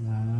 Wow.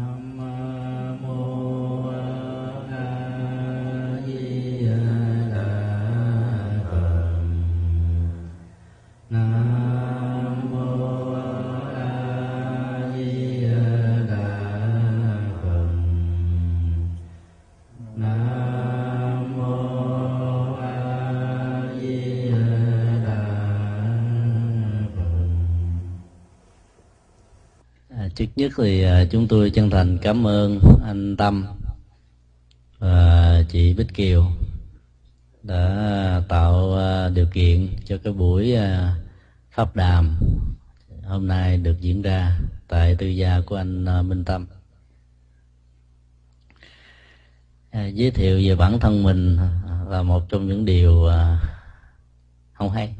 Trước nhất thì à, chúng tôi chân thành cảm ơn anh Tâm và chị Bích Kiều đã tạo à, điều kiện cho cái buổi à, pháp đàm hôm nay được diễn ra tại tư gia của anh Minh Tâm. giới thiệu về bản thân mình là một trong những điều không hay.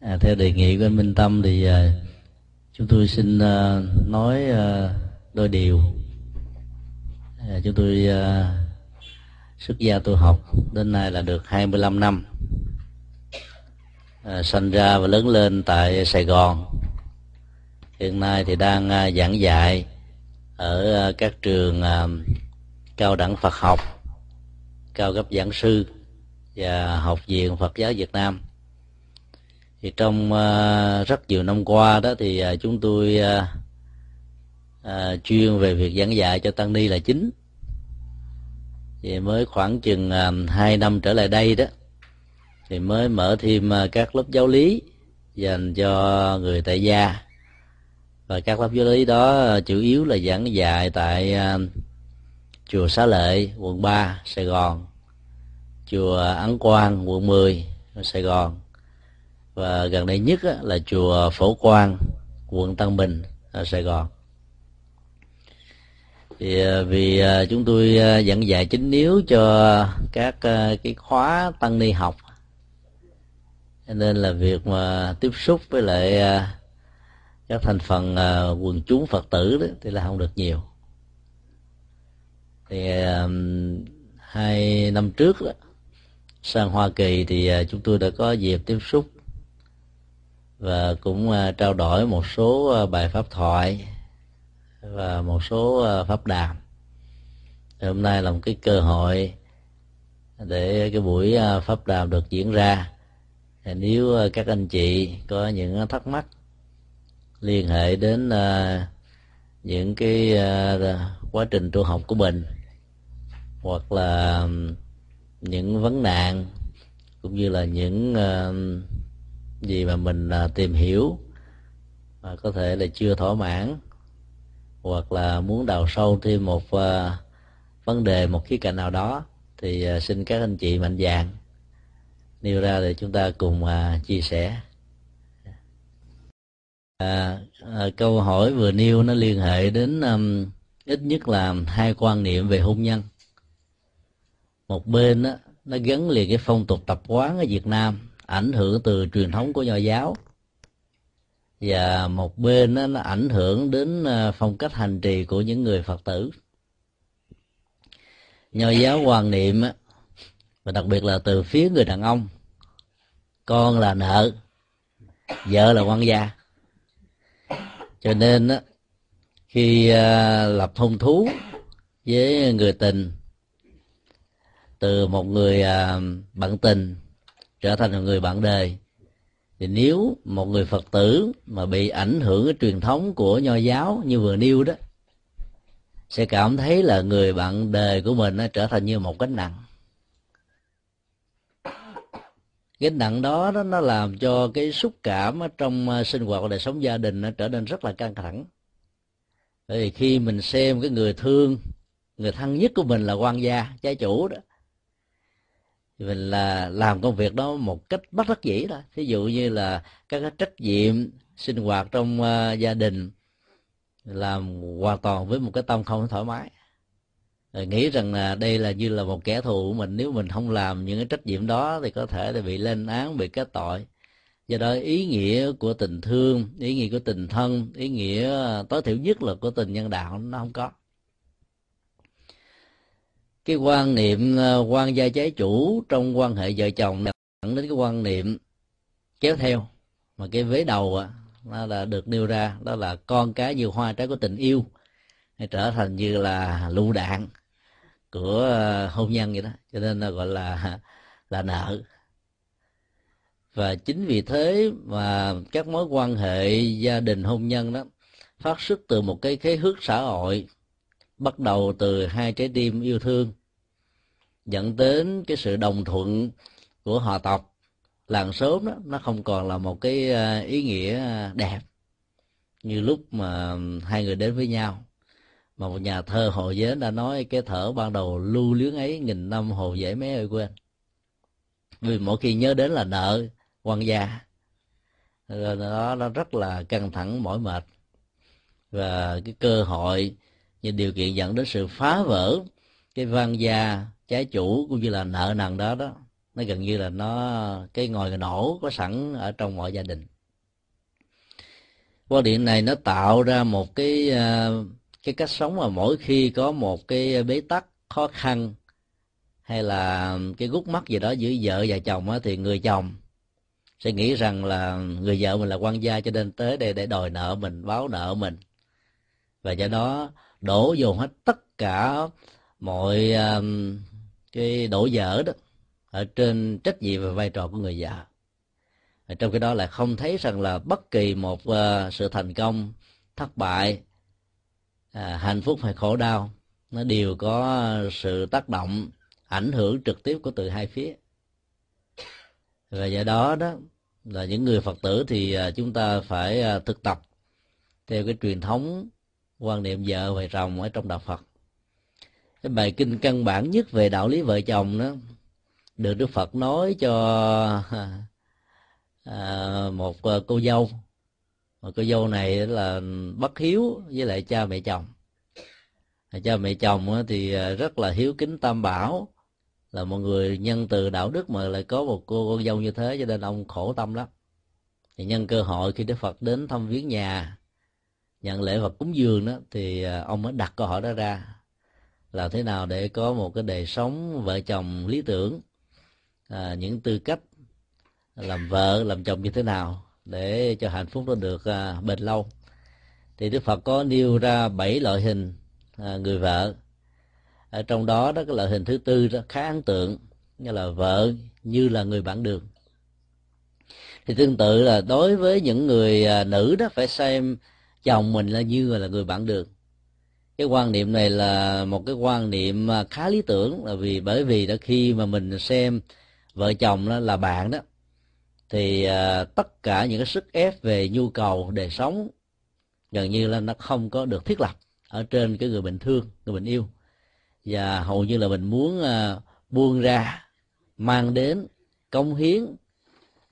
À, theo đề nghị của anh Minh Tâm thì chúng tôi xin ờ, nói ờ, đôi điều. Ờ, chúng tôi xuất gia tôi học đến nay là được 25 năm. Sinh ra và lớn lên tại Sài Gòn. Hiện nay thì đang giảng dạy ở các trường cao đẳng Phật học, cao cấp giảng sư và học viện Phật giáo Việt Nam thì trong uh, rất nhiều năm qua đó thì uh, chúng tôi uh, uh, chuyên về việc giảng dạy cho tăng ni là chính. Thì mới khoảng chừng uh, 2 năm trở lại đây đó thì mới mở thêm uh, các lớp giáo lý dành cho người tại gia. Và các lớp giáo lý đó chủ yếu là giảng dạy tại uh, chùa Xá Lệ quận 3 Sài Gòn chùa Ấn Quang quận 10 Sài Gòn và gần đây nhất là chùa Phổ Quang quận Tân Bình ở Sài Gòn. Thì à, vì à, chúng tôi dẫn dạy chính yếu cho các cái khóa tăng ni học. Nên là việc mà tiếp xúc với lại các thành phần quần chúng phật tử đó thì là không được nhiều. Thì hai năm trước đó, sang hoa kỳ thì chúng tôi đã có dịp tiếp xúc và cũng à, trao đổi một số à, bài pháp thoại và một số à, pháp đàm. Hôm nay là một cái cơ hội để cái buổi pháp đàm được diễn ra. Nếu các anh chị có những thắc mắc liên hệ đến những cái quá trình tu học của mình, hoặc là những vấn nạn, cũng như là những gì mà mình à, tìm hiểu mà có thể là chưa thỏa mãn hoặc là muốn đào sâu thêm một à, vấn đề một khía cạnh nào đó thì à, xin các anh chị mạnh dạn nêu ra để chúng ta cùng à, chia sẻ. À, à, câu hỏi vừa nêu nó liên hệ đến um, ít nhất là hai quan niệm về hôn nhân. Một bên đó, nó gắn liền cái phong tục tập quán ở Việt Nam ảnh hưởng từ truyền thống của nho giáo. Và một bên nó, nó ảnh hưởng đến à, phong cách hành trì của những người phật tử. Nho giáo quan niệm và đặc biệt là từ phía người đàn ông con là nợ vợ là quan gia. Cho nên đó, khi à, lập hôn thú với người tình từ một người à, bạn tình trở thành một người bạn đời. Thì nếu một người phật tử mà bị ảnh hưởng cái truyền thống của nho giáo như vừa nêu đó sẽ cảm thấy là người bạn đời của mình nó trở thành như một gánh nặng. Gánh nặng đó, đó nó làm cho cái xúc cảm ở trong à, sinh hoạt và đời sống gia đình nó trở nên rất là căng thẳng. Bởi vì khi mình xem cái người thương người thân nhất của mình là quan gia trái chủ đó thì mình là làm công việc đó một cách bất đắc dĩ thôi. Thí dụ như là các cái trách nhiệm sinh hoạt trong uh, gia đình làm hoàn toàn với một cái tâm không thoải mái. Rồi nghĩ rằng là đây là như là một kẻ thù của mình. Nếu mình không làm những cái trách nhiệm đó thì có thể là bị lên án bị kết tội. Do đó ý nghĩa của tình thương ý nghĩa của tình thân ý nghĩa ờ, tối thiểu nhất là của tình nhân đạo nó không có cái quan niệm ờ, quan gia trái chủ trong quan hệ vợ chồng dẫn đến cái quan niệm kéo theo. Mà cái vế đầu nó là được nêu ra, đó là con cái như hoa trái của tình yêu hay trở thành như là lựu đạn của ờ, hôn nhân vậy đó. Cho nên là gọi là là nợ. Và chính vì thế mà các mối quan hệ gia đình hôn nhân đó phát xuất từ một cái khế hước xã hội, bắt đầu từ hai trái tim yêu thương dẫn đến cái sự đồng thuận của họ tộc. Làng xóm đó, nó không còn là một cái ờ, ý nghĩa đẹp như lúc mà hai người đến với nhau. Mà một nhà thơ hồ giới đã nói cái thở ban đầu lưu luyến ấy nghìn năm hồ dễ mấy ơi quên. Vì mỗi khi nhớ đến là nợ quan gia rồi đó nó rất là căng thẳng, mỏi mệt. Và cái cơ hội như điều kiện dẫn đến sự phá vỡ cái văn gia trái chủ cũng như là nợ nần đó đó nó gần như là nó cái ngòi nổ có sẵn ở trong mọi gia đình. Quan điểm này nó tạo ra một cái ờ, cái cách sống mà mỗi khi có một cái bế tắc khó khăn hay là cái gút mắt gì đó giữa vợ và chồng á, thì người chồng sẽ nghĩ rằng là người vợ mình là quan gia cho nên tới đây để đòi nợ mình báo nợ mình. Và do đó đổ dồn hết tất cả mọi um, cái đổ dở đó ở trên trách nhiệm và vai trò của người vợ và trong cái đó lại không thấy rằng là bất kỳ một uh, sự thành công thất bại à, hạnh phúc hay khổ đau nó đều có sự tác động ảnh hưởng trực tiếp của từ hai phía. Và do đó đó là những người phật tử thì à, chúng ta phải à, thực tập theo cái truyền thống quan niệm vợ và chồng ở trong đạo phật cái bài kinh căn bản nhất về đạo lý vợ chồng đó được đức phật nói cho à, một à, cô dâu. Mà cô dâu này là bất hiếu với lại cha mẹ chồng. Cha mẹ chồng thì à, rất là hiếu kính tam bảo là một người nhân từ đạo đức mà lại có một cô con dâu như thế cho nên ông khổ tâm lắm. Thì nhân cơ hội khi đức phật đến thăm viếng nhà nhận lễ vật cúng dường đó thì à, ông mới đặt câu hỏi đó ra là thế nào để có một cái đời sống vợ chồng lý tưởng à, những tư cách làm vợ làm chồng như thế nào để cho hạnh phúc nó được à, bền lâu. Thì đức phật có nêu ra bảy loại hình à, người vợ. Ở trong đó đó cái loại hình thứ tư đó khá ấn tượng như là vợ như là người bạn đường. Thì tương tự là đối với những người à, nữ đó phải xem chồng mình là như là người bạn đường cái quan niệm này là một cái quan niệm à, khá lý tưởng, là vì, bởi vì đó khi mà mình xem vợ chồng đó là bạn đó, thì à, tất cả những cái sức ép về nhu cầu đời sống gần như là nó không có được thiết lập ở trên cái người bình thương, người bình yêu. Và hầu như là mình muốn à, buông ra, mang đến công hiến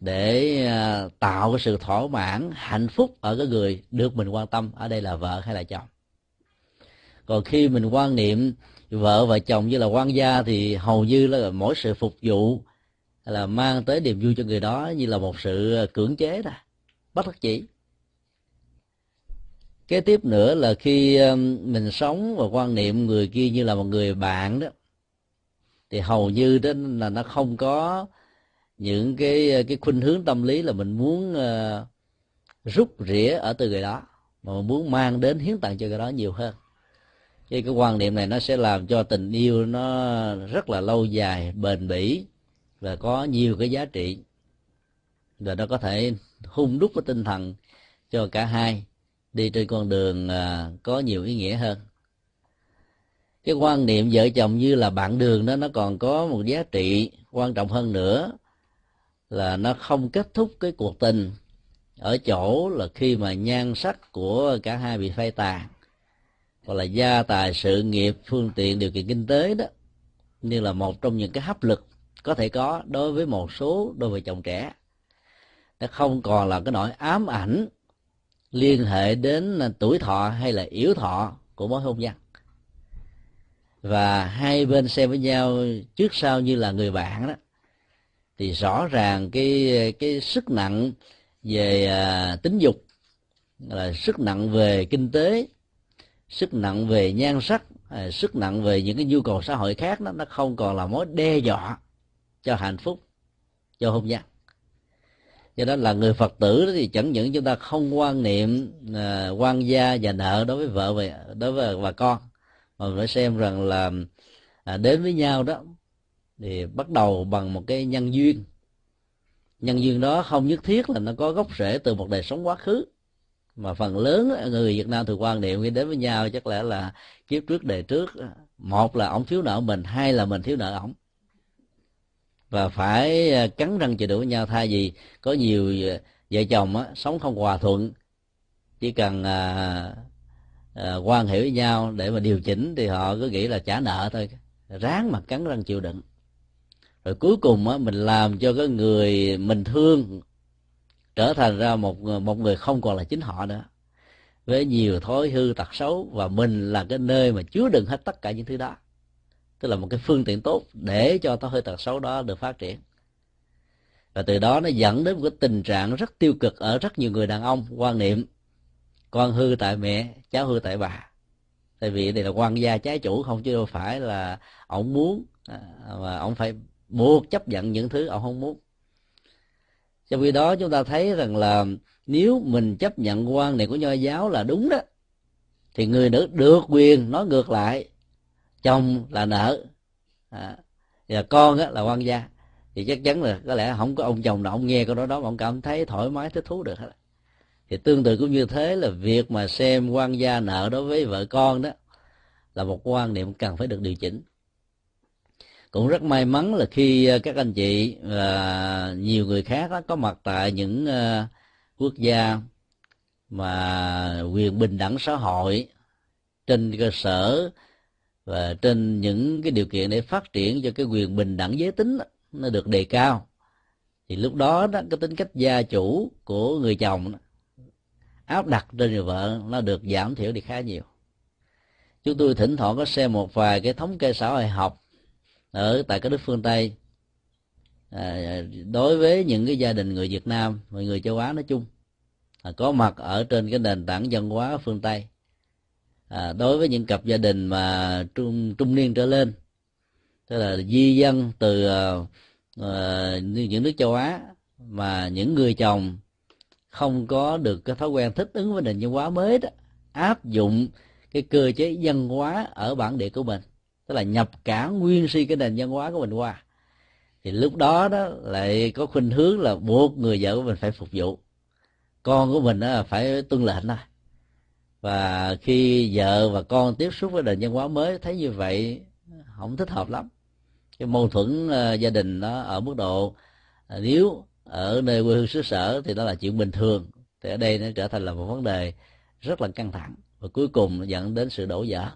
để tạo cái sự thỏa mãn, hạnh phúc ở cái người được mình quan tâm, ở đây là vợ hay là chồng còn khi mình quan niệm vợ và chồng như là quan gia thì hầu như là mỗi sự phục vụ là mang tới niềm vui cho người đó như là một sự cưỡng chế đó bất đắc chỉ kế tiếp nữa là khi um, mình sống và quan niệm người kia như là một người bạn đó thì hầu như đó là nó không có những cái cái khuynh hướng tâm lý là mình muốn uh, rút rỉa ở từ người đó mà mình muốn mang đến hiến tặng cho người đó nhiều hơn cái cái quan niệm này nó sẽ làm cho tình yêu nó rất là lâu dài, bền bỉ và có nhiều cái giá trị. Và nó có thể hung đúc cái tinh thần cho cả hai đi trên con đường à, có nhiều ý nghĩa hơn. Cái quan niệm vợ chồng như là bạn đường đó, nó còn có một giá trị quan trọng hơn nữa, là nó không kết thúc cái cuộc tình ở chỗ là khi mà nhan sắc của cả hai bị phai tàn hoặc là gia tài sự nghiệp phương tiện điều kiện kinh tế đó như là một trong những cái hấp lực có thể có đối với một số đôi vợ chồng trẻ. Nó không còn là cái nỗi ám ảnh liên hệ đến tuổi thọ hay là yếu thọ của mối hôn nhân. Và hai bên xem với nhau trước sau như là người bạn đó thì rõ ràng cái cái sức nặng về à, tính dục là sức nặng về kinh tế sức nặng về nhan sắc à, sức nặng về những cái nhu cầu xã hội khác đó nó không còn là mối đe dọa cho hạnh phúc cho hôn nhân. Do đó là người phật tử thì chẳng những chúng ta không quan niệm à, quan gia và nợ đối với vợ và đối với bà con mà phải xem rằng là à, đến với nhau đó thì bắt đầu bằng một cái nhân duyên. Nhân duyên đó không nhất thiết là nó có gốc rễ từ một đời sống quá khứ mà phần lớn người Việt Nam thường quan niệm khi đến với nhau chắc lẽ là kiếp trước đề trước. Một là ông thiếu nợ mình hai là mình thiếu nợ ổng. Và phải à, cắn răng chịu đựng với nhau. Thay vì có nhiều à, vợ chồng á, sống không hòa thuận chỉ cần à, à, quan hệ với nhau để mà điều chỉnh thì họ cứ nghĩ là trả nợ thôi. Ráng mà cắn răng chịu đựng. Rồi cuối cùng á, mình làm cho cái người mình thương trở thành ra một một người không còn là chính họ nữa. Với nhiều thói hư tật xấu và mình là cái nơi mà chứa đựng hết tất cả những thứ đó. Tức là một cái phương tiện tốt để cho thói hư tật xấu đó được phát triển. Và từ đó nó dẫn đến một cái tình trạng rất tiêu cực ở rất nhiều người đàn ông. Quan niệm, con hư tại mẹ, cháu hư tại bà. Tại vì đây là quan gia trái chủ, không chứ đâu phải là ông muốn à, mà ông phải buộc chấp nhận những thứ ông không muốn trong khi đó chúng ta thấy rằng là nếu mình chấp nhận quan niệm của nho giáo là đúng đó thì người nữ được quyền nói ngược lại chồng là nợ. À, và con á, là quan gia. Thì chắc chắn là có lẽ không có ông chồng nào ông nghe câu đó đó mà ông cảm thấy thoải mái thích thú được hết. Thì tương tự cũng như thế là việc mà xem quan gia nợ đối với vợ con đó là một quan niệm cần phải được điều chỉnh cũng rất may mắn là khi ờ, các anh chị và nhiều người khác có mặt tại những ờ, quốc gia mà quyền bình đẳng xã hội trên cơ sở và trên những cái điều kiện để phát triển cho cái quyền bình đẳng giới tính nó được đề cao. Thì lúc đó đó cái tính cách gia chủ của người chồng đó, áp đặt trên người vợ nó được giảm thiểu đi khá nhiều. Chúng tôi thỉnh thoảng có xem một vài cái thống kê xã hội học ở tại các nước phương tây. À, đối với những cái gia đình người việt nam và người châu á nói chung à, có mặt ở trên cái nền tảng văn hóa phương tây. À, đối với những cặp gia đình mà trung trung niên trở lên tức là di dân từ uh, những nước châu á mà những người chồng không có được cái thói quen thích ứng với nền văn hóa mới đó áp dụng cái cơ chế văn hóa ở bản địa của mình tức là nhập cả nguyên si cái nền văn hóa của mình qua. Thì lúc đó đó lại có khuynh hướng là buộc người vợ của mình phải phục vụ. Con của mình đó phải tuân lệnh thôi. Và khi vợ và con tiếp xúc với nền văn hóa mới, thấy như vậy, không thích hợp lắm. Cái mâu thuẫn ờ, gia đình nó ở mức độ ờ, nếu ở nơi quê hương xứ sở thì đó là chuyện bình thường. Thì ở đây nó trở thành là một vấn đề rất là căng thẳng và cuối cùng dẫn đến sự đổ vỡ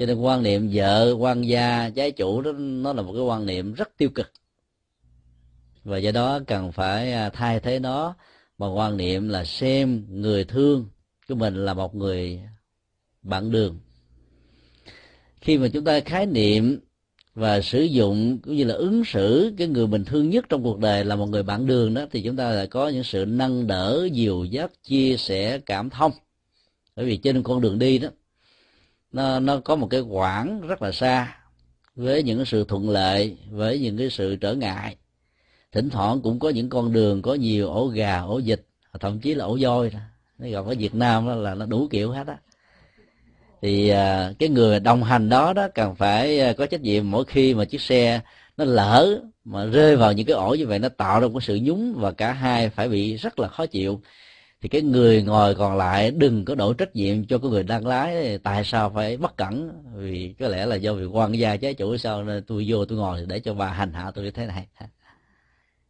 cho nên quan niệm vợ, quan gia, trái chủ đó, nó là một cái quan niệm rất tiêu cực. Và do đó cần phải à, thay thế nó bằng quan niệm là xem người thương của mình là một người bạn đường. Khi mà chúng ta khái niệm và sử dụng cũng như là ứng xử cái người mình thương nhất trong cuộc đời là một người bạn đường đó, thì chúng ta lại có những sự nâng đỡ, dìu dắt, chia sẻ, cảm thông. Bởi vì trên con đường đi đó nó nó có một cái quãng rất là xa với những cái sự thuận lợi, với những cái sự trở ngại. Thỉnh thoảng cũng có những con đường có nhiều ổ gà, ổ dịch thậm chí là ổ voi nó gặp ở việt nam đó là nó đủ kiểu hết á. Thì à, cái người đồng hành đó đó cần phải à, có trách nhiệm mỗi khi mà chiếc xe nó lỡ mà rơi vào những cái ổ như vậy, nó tạo ra một sự nhúng và cả hai phải bị rất là khó chịu thì cái người ngồi còn lại đừng có đổ trách nhiệm cho cái người đang lái. Tại sao phải bất cẩn? Vì có lẽ là do vì quan gia trái chủ, sao nên tôi vô tôi ngồi để cho bà hành hạ tôi như thế này.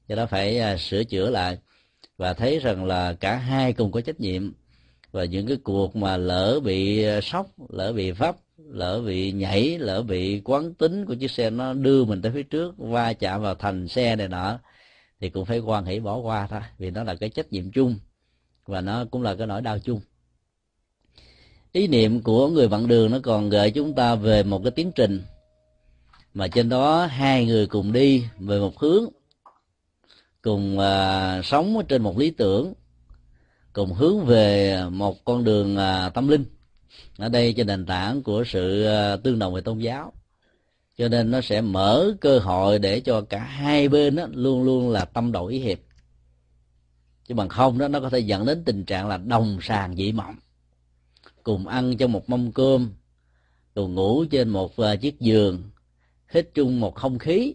Do đó phải à, sửa chữa lại. Và thấy rằng là cả hai cùng có trách nhiệm. Và những cái cuộc mà lỡ bị à, sốc, lỡ bị vấp, lỡ bị nhảy, lỡ bị quán tính của chiếc xe nó đưa mình tới phía trước, va chạm vào thành xe này nọ, thì cũng phải quan hỷ bỏ qua thôi. Vì nó là cái trách nhiệm chung và nó cũng là cái nỗi đau chung. Ý niệm của người bạn đường nó còn gợi chúng ta về một cái tiến trình. Mà trên đó hai người cùng đi về một hướng. Cùng uh, sống trên một lý tưởng. Cùng hướng về một con đường uh, tâm linh. Ở đây trên nền tảng của sự uh, tương đồng về tôn giáo. Cho nên nó sẽ mở cơ hội để cho cả hai bên đó, luôn luôn là tâm đầu ý hiệp chứ bằng không đó, nó có thể dẫn đến tình trạng là đồng sàng dị mộng. Cùng ăn trong một mâm cơm, cùng ngủ trên một ờ, chiếc giường, hít chung một không khí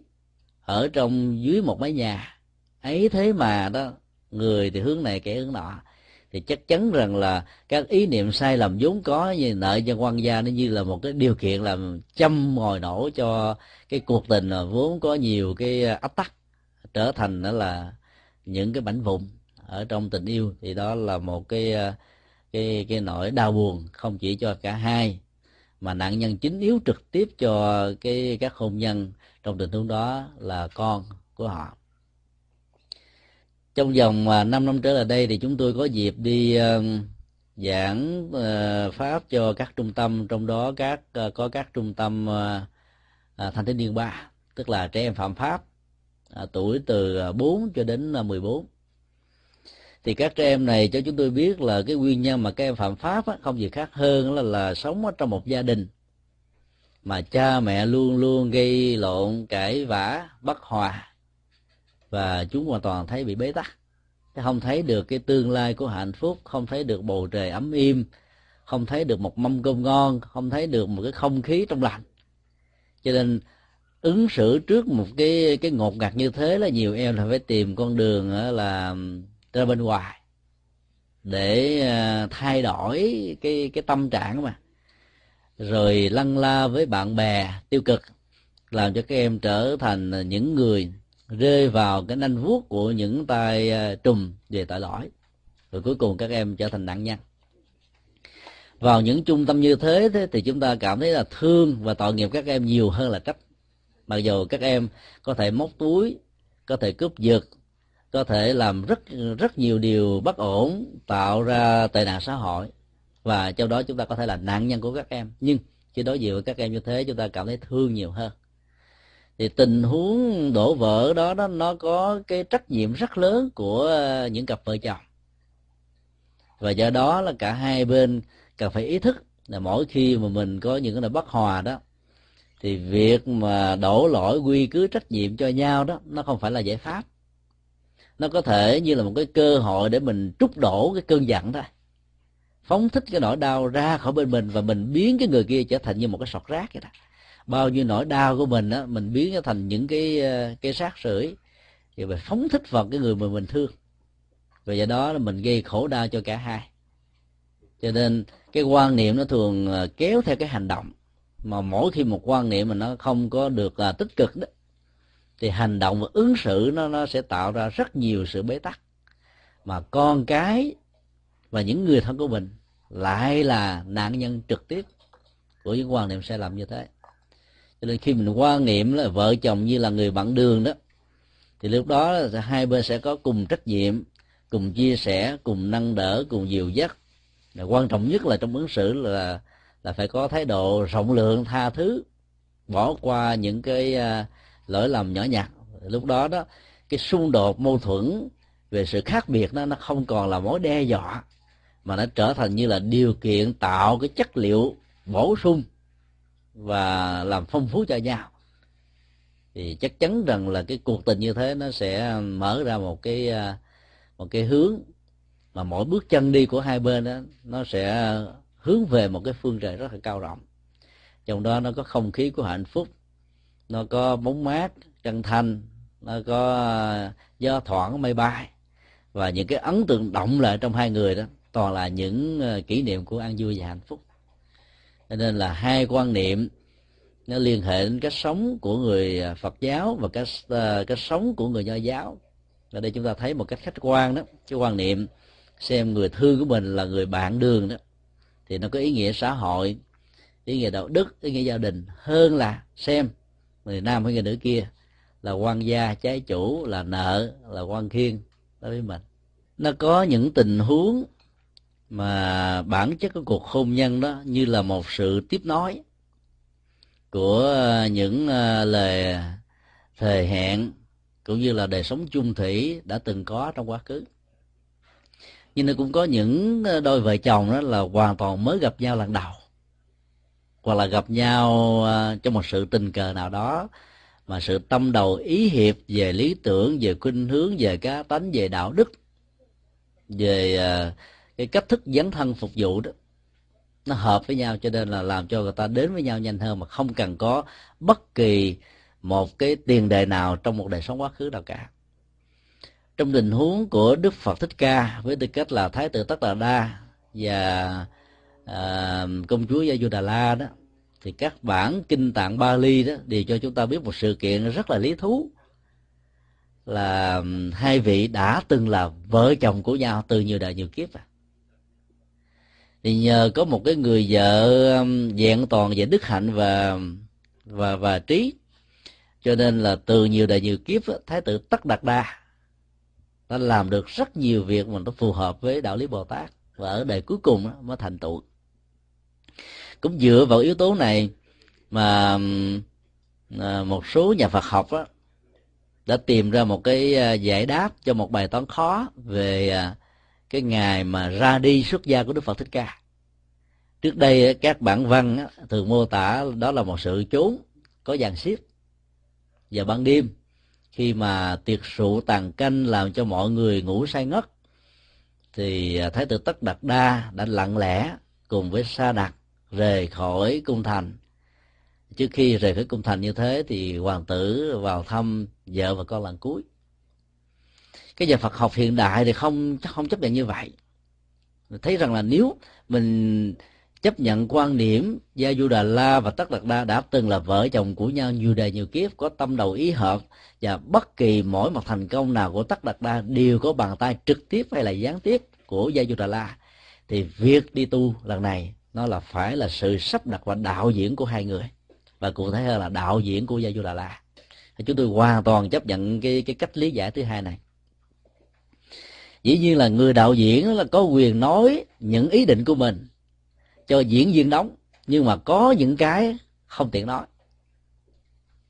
ở trong dưới một mái nhà. Ấy thế mà đó, người thì hướng này kẻ hướng nọ. Thì chắc chắn rằng là các ý niệm sai lầm vốn có như nợ cho quan gia nó như là một cái điều kiện làm châm ngòi nổ cho cái cuộc tình vốn có nhiều cái ờ, áp tắc, trở thành đó là những cái bảnh vụn ở trong tình yêu, thì đó là một cái ờ, cái cái nỗi đau buồn không chỉ cho cả hai, mà nạn nhân chính yếu trực tiếp cho cái, các hôn nhân trong tình huống đó là con của họ. Trong vòng ờ, 5 năm trở lại đây thì chúng tôi có dịp đi ờ, giảng pháp cho các trung tâm, trong đó các có các trung tâm à, thanh thiếu niên ba, tức là trẻ em phạm pháp à, tuổi từ 4 cho đến 14 thì các trẻ em này cho chúng tôi biết là cái nguyên nhân mà các em phạm pháp á, không gì khác hơn là là sống ở trong một gia đình mà cha mẹ luôn luôn gây lộn cãi vã bất hòa và chúng hoàn toàn thấy bị bế tắc. Không thấy được cái tương lai của hạnh phúc không thấy được bầu trời ấm im không thấy được một mâm cơm ngon không thấy được một cái không khí trong lành. Cho nên ứng xử trước một cái cái ngột ngạt như thế là nhiều em là phải tìm con đường là ra bên ngoài để à, thay đổi cái cái tâm trạng mà. Rồi lăn la với bạn bè tiêu cực làm cho các em trở thành những người rơi vào cái nanh vuốt của những tay à, trùm về tội lỗi. Rồi cuối cùng các em trở thành nạn nhân. Vào những trung tâm như thế, thế thì chúng ta cảm thấy là thương và tội nghiệp các em nhiều hơn là trách. Mặc dù các em có thể móc túi có thể cướp giật có thể làm rất rất nhiều điều bất ổn tạo ra tệ nạn xã hội. Và trong đó chúng ta có thể là nạn nhân của các em. Nhưng khi đối diện với các em như thế chúng ta cảm thấy thương nhiều hơn. Thì tình huống đổ vỡ đó, đó nó có cái trách nhiệm rất lớn của những cặp vợ chồng. Và do đó là cả hai bên cần phải ý thức là mỗi khi mà mình có những cái là bất hòa đó thì việc mà đổ lỗi quy cứ trách nhiệm cho nhau đó nó không phải là giải pháp nó có thể như là một cái cơ hội để mình trút đổ cái cơn giận thôi phóng thích cái nỗi đau ra khỏi bên mình và mình biến cái người kia trở thành như một cái sọt rác vậy đó. Bao nhiêu nỗi đau của mình á, mình biến nó thành những cái ờ, cái xác sưởi thì mình phóng thích vào cái người mà mình thương. Và do đó là mình gây khổ đau cho cả hai. Cho nên cái quan niệm nó thường ờ, kéo theo cái hành động. Mà mỗi khi một quan niệm mà nó không có được ờ, tích cực đó thì hành động và ứng xử nó nó sẽ tạo ra rất nhiều sự bế tắc. Mà con cái và những người thân của mình lại là nạn nhân trực tiếp của những quan niệm sai lầm như thế. Cho nên khi mình quan niệm là vợ chồng như là người bạn đường đó, thì lúc đó hai bên sẽ có cùng trách nhiệm, cùng chia sẻ, cùng nâng đỡ, cùng dìu dắt. Là quan trọng nhất là trong ứng xử là là phải có thái độ rộng lượng tha thứ, bỏ qua những cái à, lỗi lầm nhỏ nhặt. Lúc đó đó, cái xung đột, mâu thuẫn về sự khác biệt đó, nó không còn là mối đe dọa, mà nó trở thành như là điều kiện tạo cái chất liệu bổ sung và làm phong phú cho nhau. Thì chắc chắn rằng là cái cuộc tình như thế nó sẽ mở ra một cái à, một cái hướng mà mỗi bước chân đi của hai bên đó, nó sẽ hướng về một cái phương trời rất là cao rộng. Trong đó nó có không khí của hạnh phúc nó có bóng mát, chân thanh nó có à, gió thoảng mây bay. Và những cái ấn tượng động lại trong hai người đó toàn là những à, kỷ niệm của an vui và hạnh phúc. Cho nên là hai quan niệm nó liên hệ đến cách sống của người à, Phật giáo và cách cách sống của người Nho giáo. Ở đây chúng ta thấy một cách khách quan đó, cái quan niệm xem người thương của mình là người bạn đường đó, thì nó có ý nghĩa xã hội, ý nghĩa đạo đức, ý nghĩa gia đình hơn là xem người nam hay người nữ kia là quan gia, trái chủ, là nợ, là quan khiên đối với mình. Nó có những tình huống mà bản chất của cuộc hôn nhân đó như là một sự tiếp nối của những ờ, lời thời hẹn cũng như là đời sống chung thủy đã từng có trong quá khứ. Nhưng nó cũng có những ờ, đôi vợ chồng đó là hoàn toàn mới gặp nhau lần đầu hoặc là gặp nhau ờ, trong một sự tình cờ nào đó, mà sự tâm đầu ý hiệp về lý tưởng, về khuynh hướng, về cá tánh, về đạo đức, về ờ, cái cách thức dấn thân phục vụ đó, nó hợp với nhau cho nên là làm cho người ta đến với nhau nhanh hơn mà không cần có bất kỳ một cái tiền đề nào trong một đời sống quá khứ nào cả. Trong tình huống của đức phật thích ca với tư cách là thái tử tất đà đa và à, công chúa gia đó thì các bản kinh tạng Bali đó đều cho chúng ta biết một sự kiện rất là lý thú là hai vị đã từng là vợ chồng của nhau từ nhiều đời nhiều kiếp à. Thì nhờ có một cái người vợ vẹn toàn về đức hạnh và và và trí cho nên là từ nhiều đời nhiều kiếp thái tử tất đạt đa đã làm được rất nhiều việc mà nó phù hợp với đạo lý bồ tát và ở đời cuối cùng mới thành tựu cũng dựa vào yếu tố này mà à, một số nhà Phật học á, đã tìm ra một cái à, giải đáp cho một bài toán khó về à, cái ngày mà ra đi xuất gia của Đức Phật Thích Ca. Trước đây các bản văn thường mô tả đó là một sự trốn có dàn xếp và ban đêm khi mà tiệc rượu tàn canh làm cho mọi người ngủ say ngất thì thái tử tất đạt đa đã lặng lẽ cùng với sa đạt rời khỏi cung thành. Trước khi rời khỏi cung thành như thế thì hoàng tử vào thăm vợ và con lần cuối. Cái nhà Phật học hiện đại thì không không chấp nhận như vậy. Thấy rằng là nếu mình chấp nhận quan điểm Gia Du Đà La và Tất Đạt Đa đã từng là vợ chồng của nhau nhiều đời nhiều kiếp, có tâm đầu ý hợp và bất kỳ mỗi một thành công nào của Tất Đạt Đa đều có bàn tay trực tiếp hay là gián tiếp của Gia Du Đà La, thì việc đi tu lần này nó là phải là sự sắp đặt và đạo diễn của hai người. Và cụ thể hơn là đạo diễn của gia du đà la chúng tôi hoàn toàn chấp nhận cái cái cách lý giải thứ hai này. Dĩ nhiên là người đạo diễn là có quyền nói những ý định của mình cho diễn viên đóng, nhưng mà có những cái không tiện nói.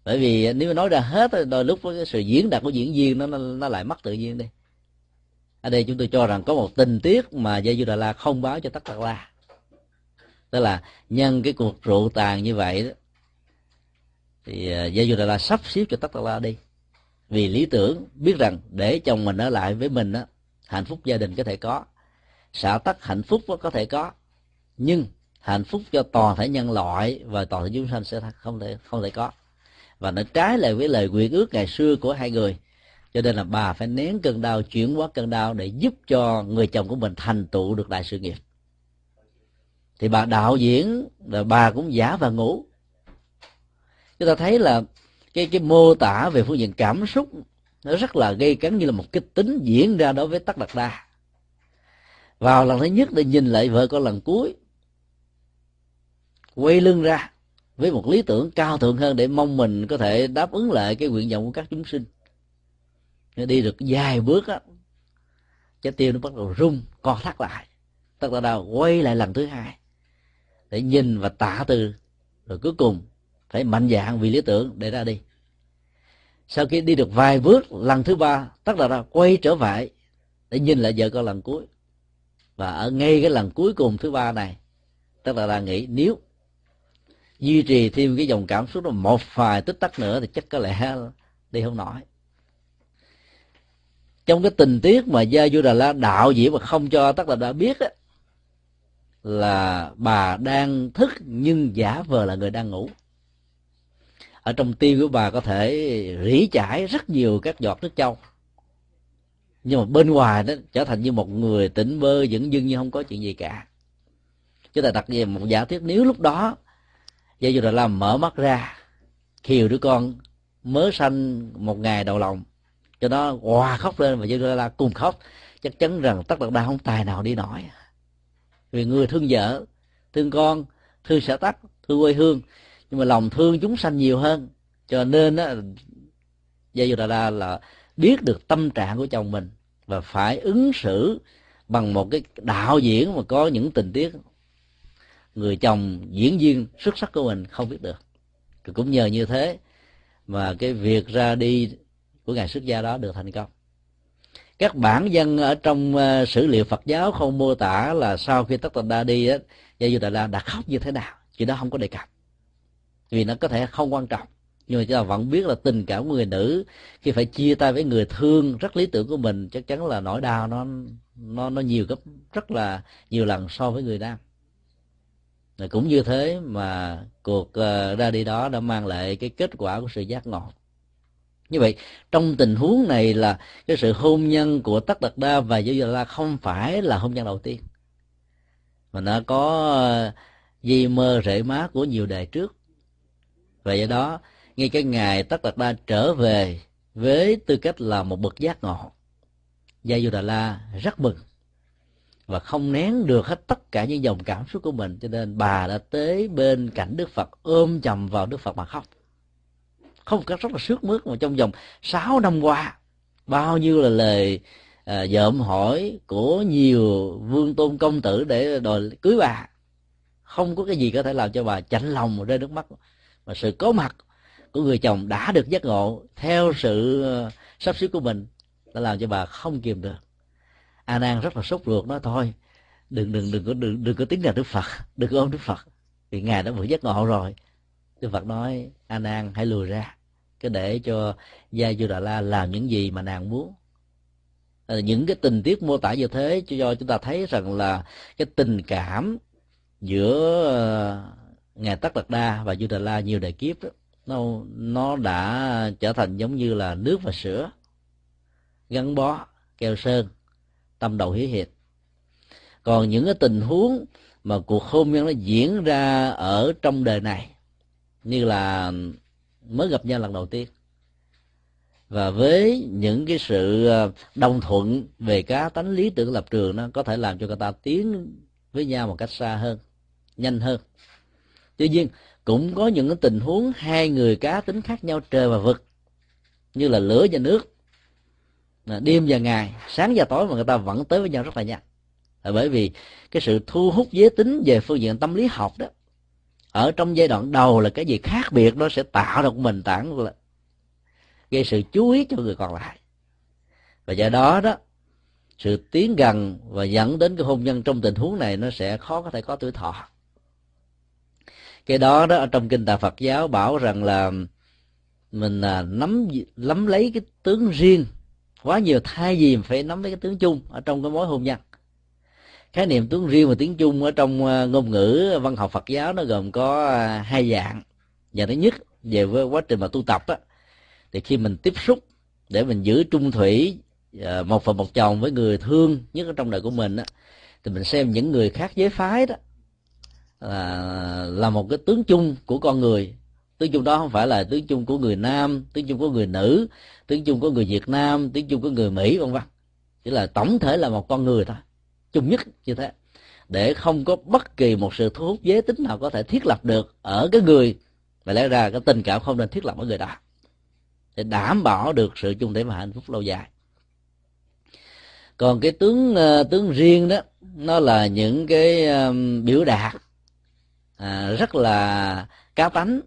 Bởi vì nếu nói ra hết, đôi lúc cái sự diễn đạt của diễn viên nó nó lại mất tự nhiên đi. Ở đây chúng tôi cho rằng có một tình tiết mà Gia Du Đà La không báo cho Tất Đạt La tức là nhân cái cuộc rượu tàn như vậy đó, thì à, gia du đà la sắp xếp cho tất tà la đi. Vì lý tưởng biết rằng để chồng mình ở lại với mình đó hạnh phúc gia đình có thể có xã tắc hạnh phúc có thể có, nhưng hạnh phúc cho toàn thể nhân loại và toàn thể chúng sanh sẽ không thể không thể có. Và nó trái lại với lời nguyện ước ngày xưa của hai người. Cho nên là bà phải nén cơn đau, chuyển hóa cơn đau để giúp cho người chồng của mình thành tựu được đại sự nghiệp thì bà đạo diễn là bà cũng giả và ngủ. Chúng ta thấy là cái cái mô tả về phương diện cảm xúc, nó rất là gây cấn như là một cái tính diễn ra đối với tất đặc đa. Vào lần thứ nhất để nhìn lại vợ con lần cuối, quay lưng ra với một lý tưởng cao thượng hơn để mong mình có thể đáp ứng lại cái nguyện vọng của các chúng sinh. Đi được vài bước á, trái tim nó bắt đầu rung, co thắt lại. Tất cả đau quay lại lần thứ hai để nhìn và tạ từ. Rồi cuối cùng phải mạnh dạn vì lý tưởng để ra đi. Sau khi đi được vài bước lần thứ ba tất là ra quay trở lại để nhìn lại vợ con lần cuối. Và ở ngay cái lần cuối cùng thứ ba này tất là ra nghĩ nếu duy trì thêm cái dòng cảm xúc đó một vài tích tắc nữa thì chắc có lẽ đi không nổi. Trong cái tình tiết mà gia du đà la đạo diễn mà không cho tất là đã biết á, là bà đang thức nhưng giả vờ là người đang ngủ. Ở trong tim của bà có thể rỉ chảy rất nhiều các giọt nước châu nhưng mà bên ngoài đó trở thành như một người tỉnh bơ vẫn dưng như không có chuyện gì cả. Chúng ta đặt về một giả thuyết, nếu lúc đó gia dù là làm mở mắt ra, khiều đứa con mới sanh một ngày đầu lòng, cho nó hòa khóc lên và gia là cùng khóc, chắc chắn rằng tất cả đa không tài nào đi nổi vì người thương vợ, thương con, thương xã tắc, thương quê hương. Nhưng mà lòng thương chúng sanh nhiều hơn. Cho nên á Gia dù Đà La là biết được tâm trạng của chồng mình và phải ứng xử bằng một cái đạo diễn mà có những tình tiết. Người chồng, diễn viên xuất sắc của mình không biết được. Cũng nhờ như thế mà cái việc ra đi của ngài xuất gia đó được thành công các bản dân ở trong uh, sử liệu Phật giáo không mô tả là sau khi Tất Tần Đa đi á, Gia Du Đà La đã khóc như thế nào, chuyện đó không có đề cập. Vì nó có thể không quan trọng. Nhưng mà chúng ta vẫn biết là tình cảm của người nữ khi phải chia tay với người thương rất lý tưởng của mình chắc chắn là nỗi đau nó nó nó nhiều gấp rất là nhiều lần so với người nam. Và cũng như thế mà cuộc uh, ra đi đó đã mang lại cái kết quả của sự giác ngộ như vậy, trong tình huống này là cái sự hôn nhân của tất đạt đa và giới la không phải là hôn nhân đầu tiên. Mà nó có ờ, di mơ rễ má của nhiều đời trước. Và do đó, ngay cái ngày tất đạt đa trở về với tư cách là một bậc giác ngộ gia du đà la rất mừng và không nén được hết tất cả những dòng cảm xúc của mình. Cho nên bà đã tới bên cạnh đức phật, ôm chầm vào đức phật mà khóc không một cách rất là sướt mướt mà trong vòng 6 năm qua bao nhiêu là lời à, dợm hỏi của nhiều vương tôn công tử để đòi cưới bà không có cái gì có thể làm cho bà chạnh lòng rơi nước mắt. Mà sự có mặt của người chồng đã được giác ngộ theo sự à, sắp xếp của mình đã làm cho bà không kiềm được. A nan rất là sốt ruột nói thôi đừng đừng đừng có đừng, đừng có tính là đức phật đừng có ôm đức phật. Vì ngài đã vừa giác ngộ rồi. Đức phật nói a nan hãy lùi ra cái để cho gia du đà la làm những gì mà nàng muốn. À, những cái tình tiết mô tả như thế cho chúng ta thấy rằng là cái tình cảm giữa ờ, ngài tất đạt đa và du đà la nhiều đời kiếp đó, nó nó đã trở thành giống như là nước và sữa gắn bó keo sơn tâm đầu hiếu hiệp còn những cái tình huống mà cuộc hôn nhân nó diễn ra ở trong đời này như là mới gặp nhau lần đầu tiên. Và với những cái sự à, đồng thuận về cá tánh lý tưởng lập trường nó có thể làm cho người ta tiến với nhau một cách xa hơn, nhanh hơn. Tuy nhiên, cũng có những cái tình huống hai người cá tính khác nhau trời và vực, như là lửa và nước. Đêm và ngày, sáng và tối mà người ta vẫn tới với nhau rất là nhanh. Là bởi vì cái sự thu hút giới tính về phương diện tâm lý học đó ở trong giai đoạn đầu là cái gì khác biệt nó sẽ tạo ra một nền tảng là gây sự chú ý cho người còn lại. Và do đó đó sự tiến gần và dẫn đến cái hôn nhân trong tình huống này nó sẽ khó có thể có tuổi thọ. Cái đó đó ở trong kinh tạng Phật giáo bảo rằng là mình à, nắm nắm lấy cái tướng riêng. Quá nhiều thay vì phải nắm lấy cái tướng chung ở trong cái mối hôn nhân khái niệm tướng riêng và tiếng chung ở trong ờ, ngôn ngữ văn học Phật giáo nó gồm có ờ, hai dạng. Dạng thứ nhất, về với quá trình mà tu tập á, thì khi mình tiếp xúc để mình giữ trung thủy ờ, một phần một chồng với người thương nhất ở trong đời của mình á, thì mình xem những người khác giới phái đó là là một cái tướng chung của con người. Tướng chung đó không phải là tướng chung của người nam, tướng chung của người nữ, tướng chung của người việt nam, tướng chung của người mỹ, vân vân. Chỉ là tổng thể là một con người thôi chung nhất như thế. Để không có bất kỳ một sự thu hút giới tính nào có thể thiết lập được ở cái người và lẽ ra cái tình cảm không nên thiết lập ở người đó. Để đảm bảo được sự chung thể và hạnh phúc lâu dài. Còn cái tướng ờ, tướng riêng đó nó là những cái um, biểu đạt à, rất là cá tánh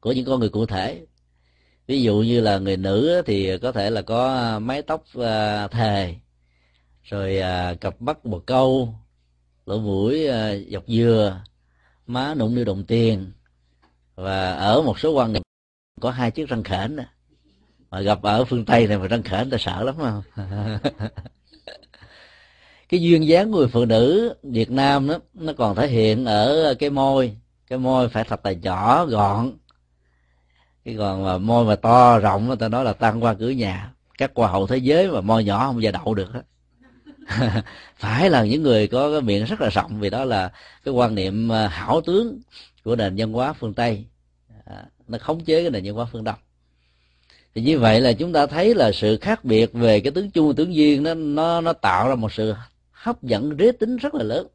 của những con người cụ thể. Ví dụ như là người nữ thì có thể là có mái tóc uh, thề rồi à, cặp mắt một câu lỗ mũi à, dọc dừa má nụng như đồng tiền. Và ở một số quan niệm có hai chiếc răng khểnh mà gặp ở phương tây này mà răng khểnh ta sợ lắm không? Cái duyên dáng của người phụ nữ việt nam đó nó còn thể hiện ở cái môi. Cái môi phải thật là nhỏ gọn. Cái còn mà môi mà to rộng người ta nói là tăng qua cửa nhà. Các hoa hậu thế giới mà môi nhỏ không ra đậu được hết phải là những người có cái miệng rất là rộng vì đó là cái quan niệm ờ, hảo tướng của nền văn hóa phương tây. À, nó khống chế cái nền văn hóa phương đông. Thì như vậy là chúng ta thấy là sự khác biệt về cái tướng chung tướng duyên nó nó nó tạo ra một sự hấp dẫn rế tính rất là lớn.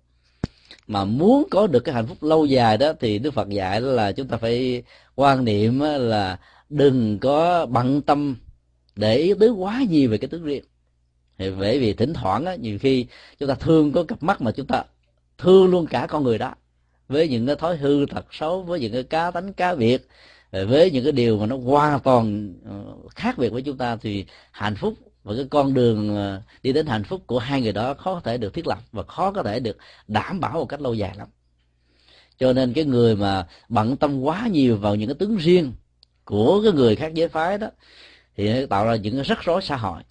Mà muốn có được cái hạnh phúc lâu dài đó thì đức phật dạy là chúng ta phải quan niệm là đừng có bận tâm để ý tới quá nhiều về cái tướng riêng thì bởi vì thỉnh thoảng á, nhiều khi chúng ta thương có cặp mắt mà chúng ta thương luôn cả con người đó. Với những cái thói hư thật xấu với những cái cá tánh cá biệt với những cái điều mà nó hoàn toàn ờ, khác biệt với chúng ta thì hạnh phúc và cái con đường ờ, đi đến hạnh phúc của hai người đó khó có thể được thiết lập và khó có thể được đảm bảo một cách lâu dài lắm. Cho nên cái người mà bận tâm quá nhiều vào những cái tướng riêng của cái người khác giới phái đó thì tạo ra những cái rắc rối xã hội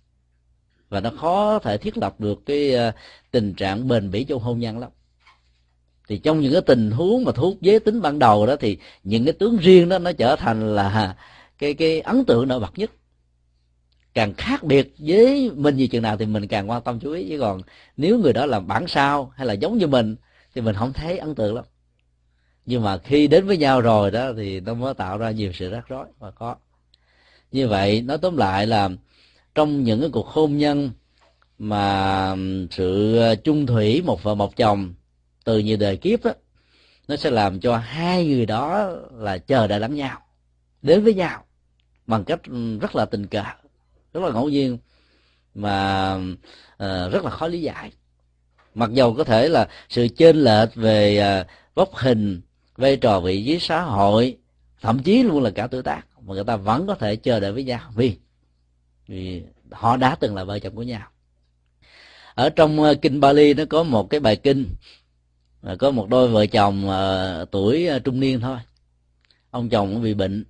và nó khó thể thiết lập được cái ờ, tình trạng bền bỉ trong hôn nhân lắm. Thì trong những cái tình huống mà thuốc giới tính ban đầu đó thì những cái tướng riêng đó nó trở thành là cái cái ấn tượng nổi bật nhất. Càng khác biệt với mình như chừng nào thì mình càng quan tâm chú ý. Chứ còn nếu người đó là bản sao hay là giống như mình thì mình không thấy ấn tượng lắm. Nhưng mà khi đến với nhau rồi đó thì nó mới tạo ra nhiều sự rắc rối, và có như vậy nói tóm lại là trong những cái cuộc hôn nhân mà sự ờ, chung thủy một vợ một chồng từ nhiều đời kiếp đó, nó sẽ làm cho hai người đó là chờ đợi lẫn nhau đến với nhau bằng cách rất là tình cờ rất là ngẫu nhiên mà uh, rất là khó lý giải. Mặc dầu có thể là sự chênh lệch về ờ, uh, vóc hình vai trò vị trí xã hội thậm chí luôn là cả tuổi tác mà người ta vẫn có thể chờ đợi với nhau. Vì vì họ đã từng là vợ chồng của nhau. Ở trong ờ, kinh Bali nó có một cái bài kinh có một đôi vợ chồng uh, tuổi ờ, trung niên thôi. Ông chồng bị bệnh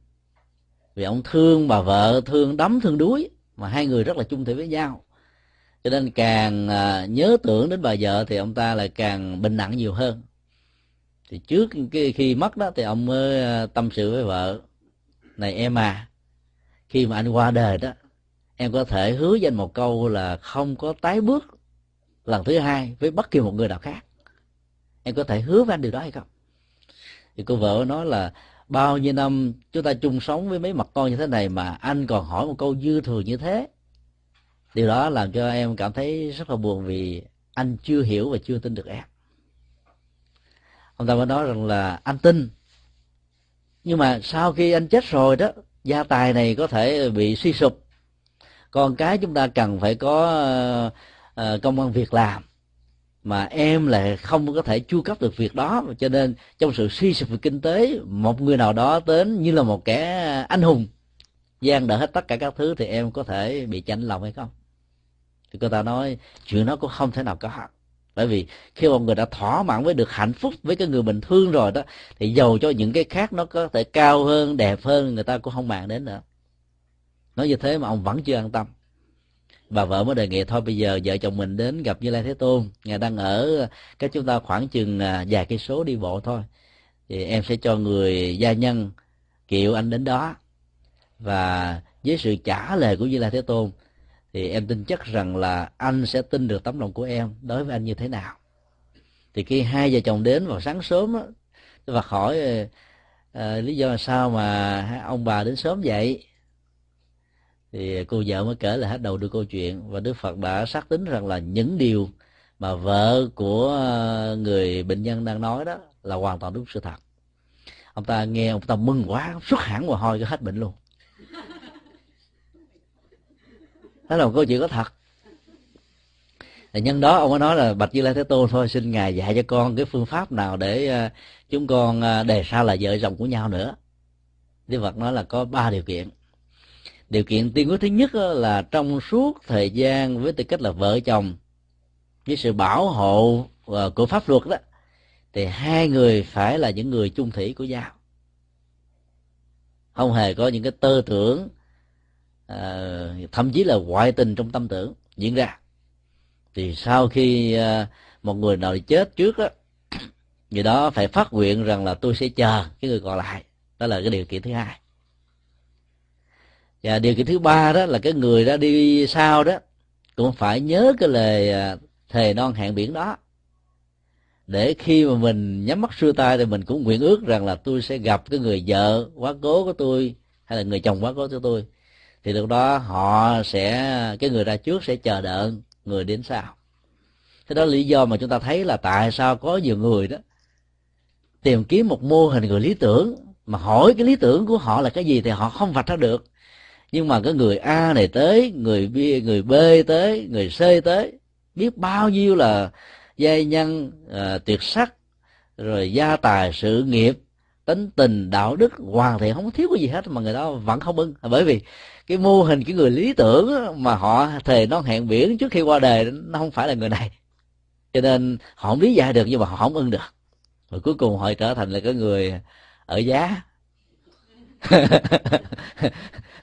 vì ông thương bà vợ thương đấm thương đuối mà hai người rất là chung thủy với nhau. Cho nên càng uh, nhớ tưởng đến bà vợ thì ông ta lại càng bệnh nặng nhiều hơn. Thì trước cái khi mất đó thì ông mới tâm sự với vợ này em à khi mà anh qua đời đó em có thể hứa với anh một câu là không có tái bước lần thứ hai với bất kỳ một người nào khác. Em có thể hứa với anh điều đó hay không? Thì cô vợ nói là, bao nhiêu năm chúng ta chung sống với mấy mặt con như thế này mà anh còn hỏi một câu dư thừa như thế? Điều đó làm cho em cảm thấy rất là buồn vì anh chưa hiểu và chưa tin được em. Ông ta mới nói rằng là, anh tin. Nhưng mà sau khi anh chết rồi đó, gia tài này có thể bị suy sụp con cái chúng ta cần phải có ờ, ờ, công an việc làm. Mà em lại không có thể chu cấp được việc đó. Cho nên trong sự suy sụp về kinh tế, một người nào đó đến như là một kẻ anh hùng, gian đỡ hết tất cả các thứ thì em có thể bị chạnh lòng hay không? Thì cô ta nói, chuyện đó cũng không thể nào có bởi vì khi một người đã thỏa mãn với được hạnh phúc với cái người mình thương rồi đó, thì giàu cho những cái khác nó có thể cao hơn, đẹp hơn, người ta cũng không màng đến nữa nói như thế mà ông vẫn chưa an tâm. Bà vợ mới đề nghị thôi bây giờ vợ chồng mình đến gặp như lai thế tôn. Ngài đang ở cách chúng ta khoảng chừng à, vài cây số đi bộ thôi. Thì em sẽ cho người gia nhân kiệu anh đến đó. Và với sự trả lời của như lai thế tôn thì em tin chắc rằng là anh sẽ tin được tấm lòng của em đối với anh như thế nào. Thì khi hai vợ chồng đến vào sáng sớm đó, và hỏi à, à lý do là sao mà ông bà đến sớm vậy? Thì cô vợ mới kể lại hết đầu đưa câu chuyện và đức phật đã xác tính rằng là những điều mà vợ của ờ, người bệnh nhân đang nói đó là hoàn toàn đúng sự thật. Ông ta nghe, ông ta mừng quá, xuất hẳn mồ hôi cái hết bệnh luôn. Đó là một câu chuyện có thật. Thì nhân đó ông ấy nói là bạch như lai thế tôn thôi, xin ngài dạy cho con cái phương pháp nào để ờ, chúng con ờ, đề sao là vợ chồng của nhau nữa. Đức phật nói là có ba điều kiện điều kiện tiên quyết thứ nhất là trong suốt thời gian với tư cách là vợ chồng với sự bảo hộ ờ, của pháp luật đó thì hai người phải là những người chung thủy của nhau. Không hề có những cái tơ tưởng à, thậm chí là ngoại tình trong tâm tưởng diễn ra. Thì sau khi à, một người nào chết trước đó người đó phải phát nguyện rằng là tôi sẽ chờ cái người còn lại. Đó là cái điều kiện thứ hai và điều kiện thứ ba đó là cái người đã đi sau đó cũng phải nhớ cái lời à, thề non hẹn biển đó. Để khi mà mình nhắm mắt xuôi tay thì mình cũng nguyện ước rằng là tôi sẽ gặp cái người vợ quá cố của tôi hay là người chồng quá cố của tôi. Thì lúc đó họ sẽ, cái người ra trước sẽ chờ đợi người đến sau. Thế đó là lý do mà chúng ta thấy là tại sao có nhiều người đó tìm kiếm một mô hình người lý tưởng. Mà hỏi cái lý tưởng của họ là cái gì thì họ không vạch ra được nhưng mà cái người a này tới người b người b tới người c tới biết bao nhiêu là giai nhân à, tuyệt sắc rồi gia tài sự nghiệp tính tình đạo đức hoàn thiện không thiếu cái gì hết mà người đó vẫn không ưng bởi vì cái mô hình cái người lý tưởng mà họ thề nó hẹn biển trước khi qua đời nó không phải là người này. Cho nên họ không lý giải được nhưng mà họ không ưng được. Rồi cuối cùng họ trở thành là cái người ở giá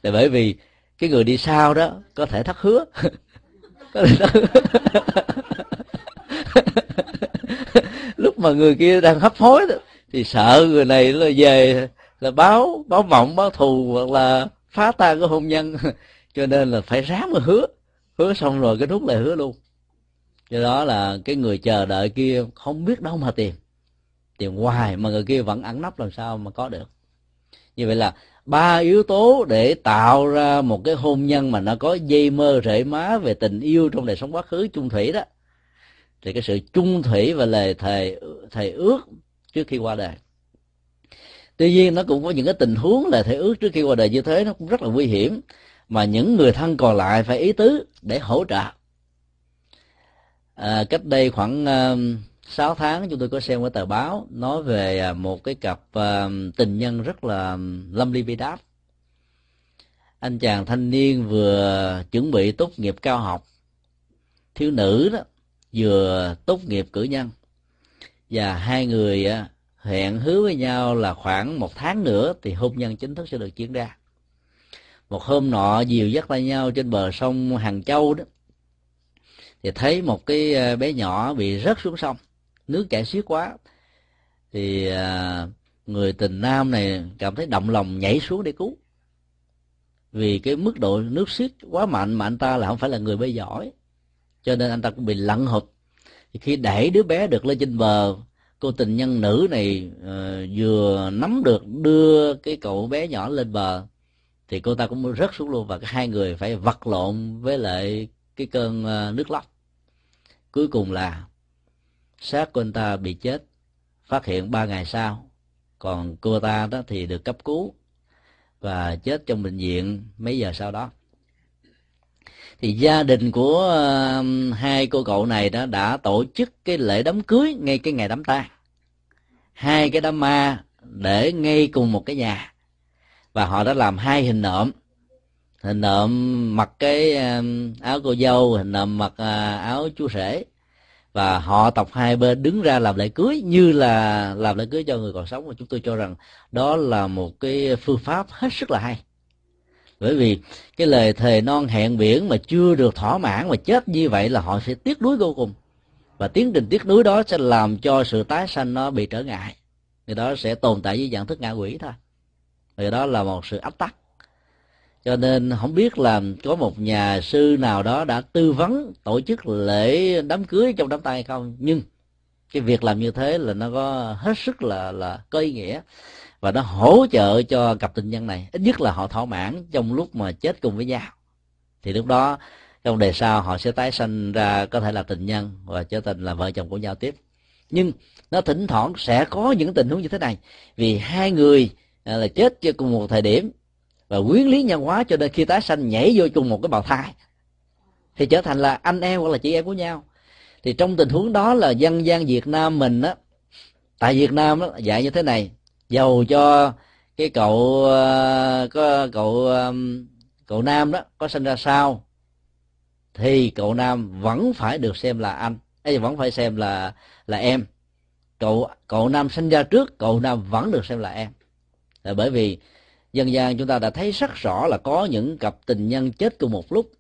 là bởi vì cái người đi sau đó có thể thất hứa. Lúc mà người kia đang hấp hối đó, thì sợ người này là về là báo báo mộng báo thù hoặc là phá tan cái hôn nhân. Cho nên là phải ráng mà hứa. Hứa xong rồi cái rút lại hứa luôn. Do đó là cái người chờ đợi kia không biết đâu mà tìm. Tìm hoài mà người kia vẫn ẩn nấp làm sao mà có được như vậy là ba yếu tố để tạo ra một cái hôn nhân mà nó có dây mơ rễ má về tình yêu trong đời sống quá khứ chung thủy đó. Thì cái sự chung thủy và lời thề thề ước trước khi qua đời. Tuy nhiên nó cũng có những cái tình huống là thề ước trước khi qua đời như thế nó cũng rất là nguy hiểm mà những người thân còn lại phải ý tứ để hỗ trợ. À, cách đây khoảng uh, 6 tháng chúng tôi có xem cái tờ báo nói về à, một cái cặp uh, tình nhân rất là à, lâm ly bi đát. Anh chàng thanh niên vừa chuẩn bị tốt nghiệp cao học thiếu nữ đó vừa tốt nghiệp cử nhân. Và hai người uh, hẹn hứa với nhau là khoảng một tháng nữa thì hôn nhân chính thức sẽ được diễn ra. Một hôm nọ dìu dắt tay nhau trên bờ sông hàng châu đó thì thấy một cái bé nhỏ bị rớt xuống sông nước chảy xiết quá. Thì à, người tình nam này cảm thấy động lòng nhảy xuống để cứu. Vì cái mức độ nước xiết quá mạnh mà anh ta là không phải là người bơi giỏi. Cho nên anh ta cũng bị lặn hụt. Thì khi đẩy đứa bé được lên trên bờ cô tình nhân nữ này uh, vừa nắm được đưa cái cậu bé nhỏ lên bờ thì cô ta cũng rớt xuống luôn và hai người phải vật lộn với lại cái cơn uh, nước lóc. Cuối cùng là xác của anh ta bị chết. Phát hiện ba ngày sau, còn cô ta đó thì được cấp cứu và chết trong bệnh viện mấy giờ sau đó. Thì gia đình của um, hai cô cậu này đó đã tổ chức cái lễ đám cưới ngay cái ngày đám tang. Hai cái đám ma để ngay cùng một cái nhà. Và họ đã làm hai hình nộm. Hình nộm mặc cái um, áo cô dâu, hình nộm mặc à, áo chú rể và họ tộc hai bên đứng ra làm lễ cưới như là làm lễ cưới cho người còn sống. Và chúng tôi cho rằng đó là một cái phương pháp hết sức là hay. Bởi vì cái lời thề non hẹn biển mà chưa được thỏa mãn mà chết như vậy là họ sẽ tiếc nuối vô cùng. Và tiến trình tiếc nuối đó sẽ làm cho sự tái sanh nó bị trở ngại. Người đó sẽ tồn tại với dạng thức ngạ quỷ thôi. Người đó là một sự áp tắc cho nên không biết là có một nhà sư nào đó đã tư vấn, tổ chức lễ đám cưới trong đám tang hay không. Nhưng cái việc làm như thế là nó có hết sức là là có ý nghĩa. Và nó hỗ trợ cho cặp tình nhân này. Ít nhất là họ thỏa mãn trong lúc mà chết cùng với nhau. Thì lúc đó, trong đời sau họ sẽ tái sanh ra có thể là tình nhân và trở thành là vợ chồng của nhau tiếp. Nhưng nó thỉnh thoảng sẽ có những tình huống như thế này. Vì hai người à, là chết cho cùng một thời điểm và quyến lý nhân hóa cho nên khi tái sanh nhảy vô chung một cái bào thai, thì trở thành là anh em hoặc là chị em của nhau. Thì trong tình huống đó là dân gian Việt Nam mình á, tại Việt Nam á, dạy như thế này, giàu cho cái cậu ờ, có cậu cậu nam đó, có sinh ra sao, thì cậu nam vẫn phải được xem là anh ấy vẫn phải xem là là em. Cậu cậu nam sinh ra trước, cậu nam vẫn được xem là em. Là bởi vì dân gian chúng ta đã thấy rất rõ là có những cặp tình nhân chết cùng một lúc.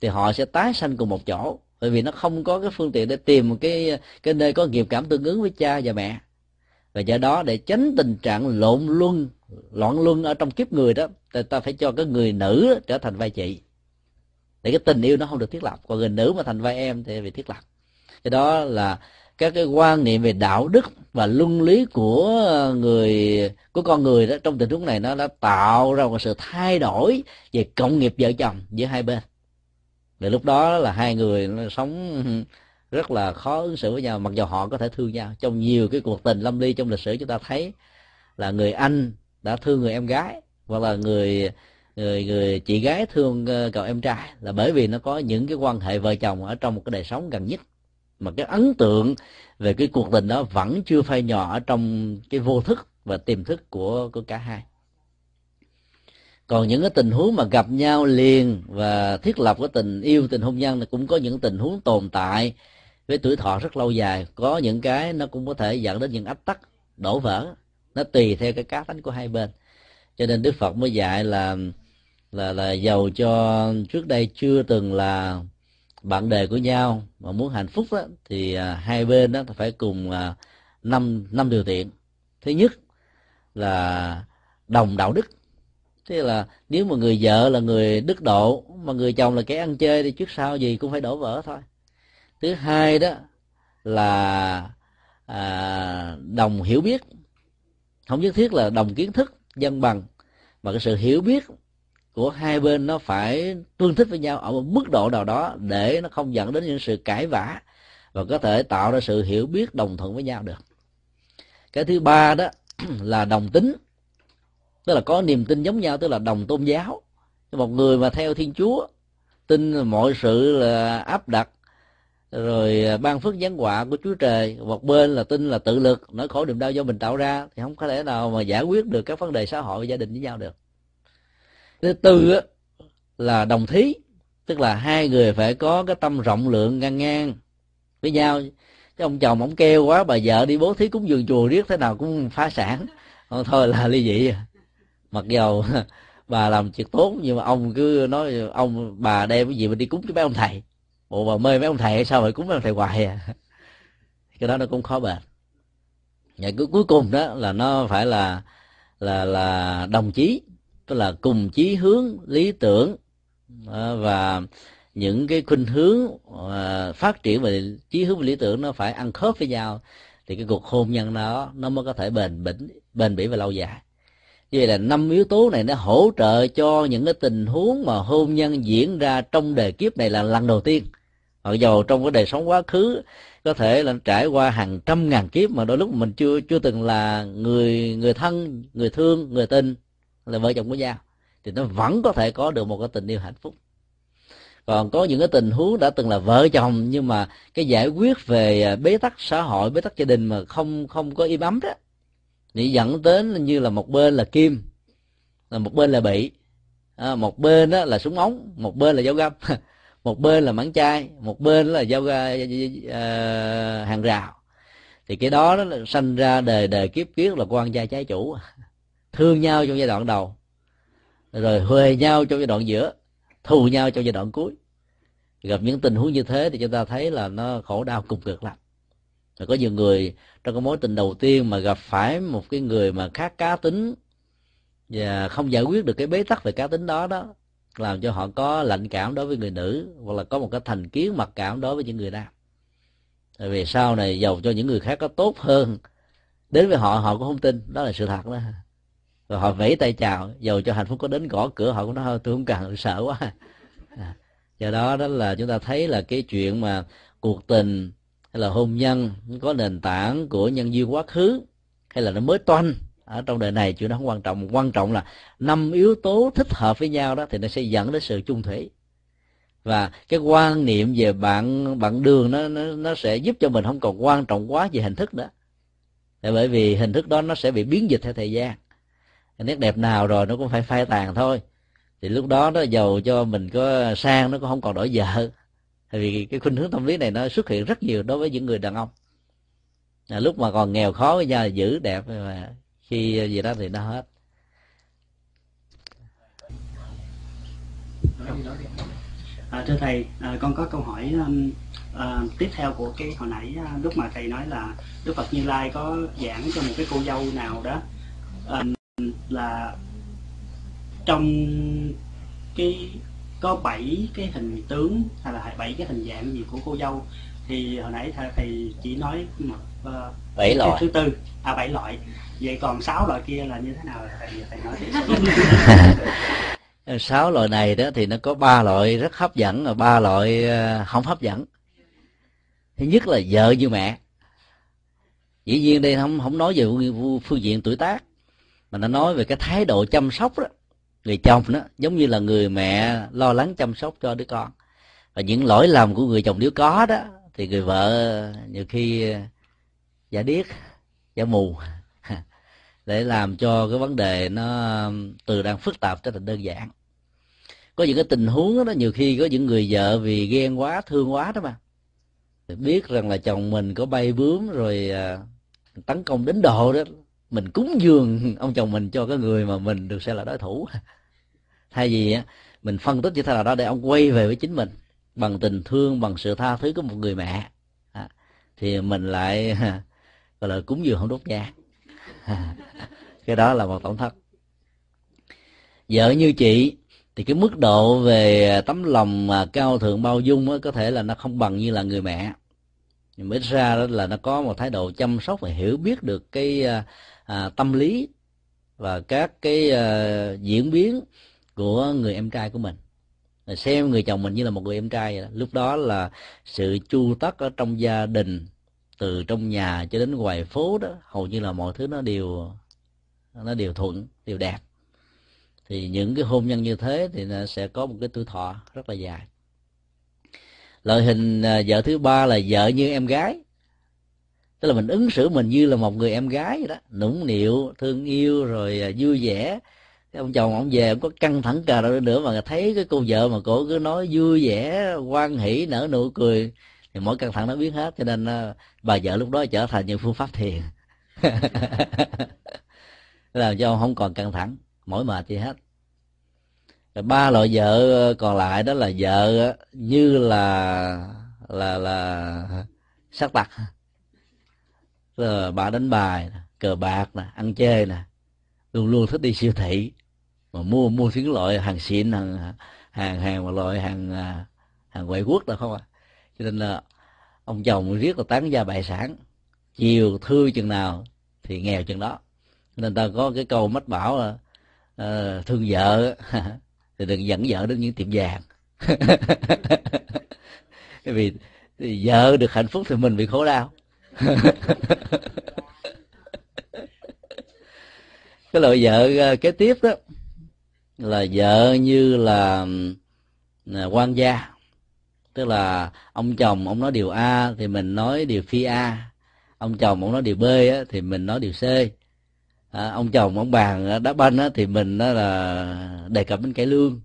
Thì họ sẽ tái sanh cùng một chỗ. Bởi vì nó không có cái phương tiện để tìm một cái cái nơi có nghiệp cảm tương ứng với cha và mẹ. Và do đó để tránh tình trạng lộn luân loạn luân ở trong kiếp người đó ta, ta phải cho cái người nữ trở thành vai chị. Để cái tình yêu nó không được thiết lập. Còn người nữ mà thành vai em thì bị thiết lập. Cái đó là các cái quan niệm về đạo đức và luân lý của người, của con người đó, trong tình huống này nó đã tạo ra một sự thay đổi về cộng nghiệp vợ chồng giữa hai bên. Và lúc đó là hai người nó sống rất là khó ứng xử với nhau, mặc dù họ có thể thương nhau. Trong nhiều cái cuộc tình lâm ly trong lịch sử, chúng ta thấy là người anh đã thương người em gái, hoặc là người người người chị gái thương ờ, cậu em trai, là bởi vì nó có những cái quan hệ vợ chồng ở trong một cái đời sống gần nhất mà cái ấn tượng về cái cuộc tình đó vẫn chưa phai nhỏ ở trong cái vô thức và tiềm thức của của cả hai. Còn những cái tình huống mà gặp nhau liền và thiết lập cái tình yêu, tình hôn nhân thì cũng có những tình huống tồn tại với tuổi thọ rất lâu dài. Có những cái nó cũng có thể dẫn đến những ách tắc, đổ vỡ. Nó tùy theo cái cá tính của hai bên. Cho nên đức phật mới dạy là là là giàu cho trước đây chưa từng là bạn đề của nhau mà muốn hạnh phúc đó, thì à, hai bên đó phải cùng à, năm năm điều kiện thứ nhất là đồng đạo đức. Thế là nếu mà người vợ là người đức độ mà người chồng là kẻ ăn chơi thì trước sau gì cũng phải đổ vỡ thôi. Thứ hai đó là à, đồng hiểu biết. Không nhất thiết là đồng kiến thức dân bằng mà cái sự hiểu biết của hai bên nó phải tương thích với nhau ở một mức độ nào đó để nó không dẫn đến những sự cãi vã và có thể tạo ra sự hiểu biết đồng thuận với nhau được. Cái thứ ba đó là đồng tính, tức là có niềm tin giống nhau, tức là đồng tôn giáo. Một người mà theo thiên chúa, tin mọi sự là áp đặt, rồi ban phước giáng họa của chúa trời. Một bên là tin là tự lực, nỗi khổ niềm đau do mình tạo ra, thì không có thể nào mà giải quyết được các vấn đề xã hội và gia đình với nhau được thứ tư là đồng thí. Tức là hai người phải có cái tâm rộng lượng ngang ngang với nhau. Chứ ông chồng ông kêu quá, bà vợ đi bố thí cúng dường chùa riết thế nào cũng phá sản. Còn thôi là ly dị. Mặc dầu bà làm chuyện tốt, nhưng mà ông cứ nói, ông, bà đem cái gì mà đi cúng cho mấy ông thầy? Bộ bà mê mấy ông thầy sao phải cúng mấy ông thầy hoài à? Cái đó nó cũng khó bền. Và cuối cuối cùng đó là nó phải là là là đồng chí tức là cùng chí hướng, lý tưởng à, và những cái khuynh hướng à, phát triển về chí hướng và lý tưởng nó phải ăn khớp với nhau, thì cái cuộc hôn nhân đó, nó mới có thể bền bỉ bền bỉ và lâu dài. Như vậy là năm yếu tố này nó hỗ trợ cho những cái tình huống mà hôn nhân diễn ra trong đời kiếp này là lần đầu tiên. Mặc dầu trong cái đời sống quá khứ, có thể là trải qua hàng trăm ngàn kiếp mà đôi lúc mình chưa chưa từng là người người thân, người thương, người tình là vợ chồng của nhau thì nó vẫn có thể có được một cái tình yêu hạnh phúc. Còn có những cái tình huống đã từng là vợ chồng nhưng mà cái giải quyết về à, bế tắc xã hội bế tắc gia đình mà không không có im ấm đó thì dẫn đến như là một bên là kim là một bên là bị à, một bên đó là súng ống một bên là dao găm một bên là mảng chai một bên là dao uh, hàng rào. Thì cái đó nó sanh ra đời đời kiếp kiếp là quan gia trái chủ thương nhau trong giai đoạn đầu, rồi huề nhau trong giai đoạn giữa, thù nhau trong giai đoạn cuối. Gặp những tình huống như thế thì chúng ta thấy là nó khổ đau cùng cực lắm. Rồi có nhiều người trong cái mối tình đầu tiên mà gặp phải một cái người mà khác cá tính và không giải quyết được cái bế tắc về cá tính đó đó, làm cho họ có lạnh cảm đối với người nữ hoặc là có một cái thành kiến mặc cảm đối với những người nam. Tại vì sau này giàu cho những người khác có tốt hơn, đến với họ họ cũng không tin, đó là sự thật đó rồi họ vẫy tay chào dầu cho hạnh phúc có đến gõ cửa họ cũng nói tôi không cần sợ quá. À, do đó đó là chúng ta thấy là cái chuyện mà cuộc tình hay là hôn nhân có nền tảng của nhân duyên quá khứ hay là nó mới toanh ở trong đời này chuyện đó không quan trọng. Quan trọng là năm yếu tố thích hợp với nhau đó thì nó sẽ dẫn đến sự chung thủy. Và cái quan niệm về bạn bạn đường nó nó nó sẽ giúp cho mình không còn quan trọng quá về hình thức nữa. Bởi vì hình thức đó nó sẽ bị biến dịch theo thời gian nét đẹp nào rồi nó cũng phải phai tàn thôi. Thì lúc đó nó giàu cho mình có sang nó cũng không còn đổi vợ. Vì cái khuynh hướng tâm lý này nó xuất hiện rất nhiều đối với những người đàn ông. À, lúc mà còn nghèo khó với nhau giữ đẹp mà khi gì đó thì nó hết. À, thưa thầy à, con có câu hỏi um, à, tiếp theo của cái hồi nãy à, lúc mà thầy nói là đức phật như lai có giảng cho một cái cô dâu nào đó. Um, là trong cái có bảy cái hình tướng hay là bảy cái hình dạng gì của cô dâu. Thì hồi nãy thầy, chỉ nói một uh, bảy loại. thứ tư à bảy loại. Vậy còn sáu loại kia là như thế nào? Thầy thầy nói sáu loại này đó thì nó có ba loại rất hấp dẫn và ba loại ờ, không hấp dẫn. Thứ nhất là vợ như mẹ. Dĩ nhiên đây không không nói về phương diện tuổi tác mà nó nói về cái thái độ chăm sóc đó, người chồng đó, giống như là người mẹ lo lắng chăm sóc cho đứa con. Và những lỗi lầm của người chồng nếu có đó, thì người vợ nhiều khi, giả điếc, giả mù, để làm cho cái vấn đề nó, từ đang phức tạp trở thành đơn giản. Có những cái tình huống đó, nhiều khi có những người vợ vì ghen quá, thương quá đó mà. Biết rằng là chồng mình có bay bướm rồi à, tấn công đến độ đó mình cúng dường ông chồng mình cho cái người mà mình được xem là đối thủ. Thay vì mình phân tích như thế nào đó để ông quay về với chính mình bằng tình thương bằng sự tha thứ của một người mẹ. À, thì mình lại gọi là cúng dường không đốt nhang cái đó là một tổn thất. Vợ như chị thì cái mức độ về tấm lòng mà cao thượng bao dung có thể là nó không bằng như là người mẹ. Nhưng mới ra đó là nó có một thái độ chăm sóc và hiểu biết được cái à, à, tâm lý và các cái à, diễn biến của người em trai của mình. Xem người chồng mình như là một người em trai vậy đó. lúc đó là sự chu tất ở trong gia đình từ trong nhà cho đến ngoài phố đó hầu như là mọi thứ nó đều nó đều thuận đều đẹp thì những cái hôn nhân như thế thì nó sẽ có một cái tuổi thọ rất là dài. Loại hình à, vợ thứ ba là vợ như em gái tức là mình ứng xử mình như là một người em gái vậy đó. Nũng nịu, thương yêu, rồi à, vui vẻ. Cái ông chồng ông về ông có căng thẳng cờ đâu nữa mà thấy cái cô vợ mà cổ cứ nói vui vẻ quan hỷ, nở nụ cười, thì mỗi căng thẳng nó biến hết. Cho nên à, bà vợ lúc đó trở thành những phương pháp thiền. Làm cho ông không còn căng thẳng, mỏi mệt gì hết. Rồi ba loại vợ à, còn lại đó là vợ như là là là, sắc tặc rồi bà đánh bài cờ bạc nè ăn chơi nè. Luôn luôn thích đi siêu thị. Mà mua mua những loại hàng xịn hàng hàng hàng mà loại hàng à, hàng ngoại quốc đâu không à. Cho nên là ông chồng riết là tán gia bại sản. Chiều thư chừng nào thì nghèo chừng đó. Nên ta có cái câu mách bảo là uh, thương vợ thì đừng dẫn vợ đến những tiệm vàng. Vì thì vợ được hạnh phúc thì mình bị khổ đau. cái loại vợ ờ, kế tiếp đó là vợ như là ừ, quan gia. Tức là ông chồng ông nói điều a thì mình nói điều phi a. Ông chồng ông nói điều b á, thì mình nói điều c. À, ông chồng ông bàn đá banh á, thì mình đó là đề cập đến cải lương.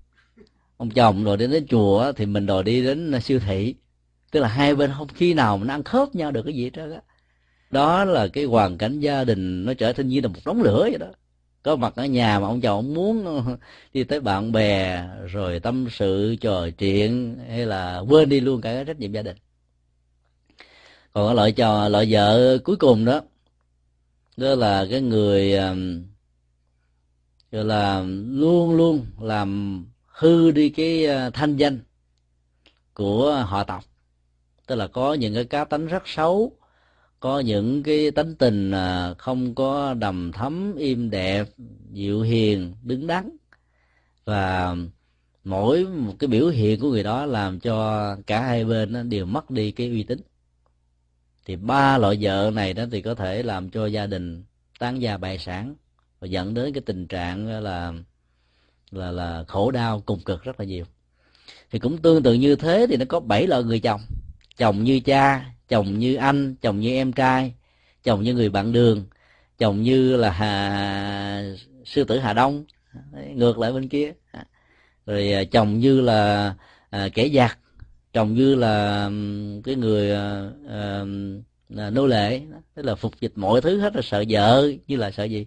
Ông chồng rồi đến đến chùa á, thì mình đòi đi đến siêu thị tức là hai bên không, khi nào mình ăn khớp nhau được cái gì đó đó là cái hoàn cảnh gia đình nó trở thành như là một đống lửa vậy đó. Có mặt ở nhà mà ông chồng ông muốn, đi tới bạn bè, rồi tâm sự, trò chuyện, hay là quên đi luôn cả cái trách nhiệm gia đình. Còn cái loại trò loại vợ cuối cùng đó đó là cái người gọi là luôn luôn làm hư đi cái ờ, thanh danh của họ tộc tức là có những cái cá tánh rất xấu, có những cái tánh tình à, không có đầm thấm im đẹp, dịu hiền, đứng đắn. Và mỗi một cái biểu hiện của người đó làm cho cả hai bên đều mất đi cái uy tín. Thì ba loại vợ này đó thì có thể làm cho gia đình tán gia bại sản và dẫn đến cái tình trạng là là là khổ đau cùng cực rất là nhiều. Thì cũng tương tự như thế thì nó có bảy loại người chồng chồng như cha chồng như anh chồng như em trai chồng như người bạn đường chồng như là hà sư tử hà đông. Ngược lại bên kia. Rồi à, chồng như là à, kẻ giặc chồng như là cái người à, à, nô lệ. Tức là phục dịch mọi thứ hết là sợ vợ như là sợ gì?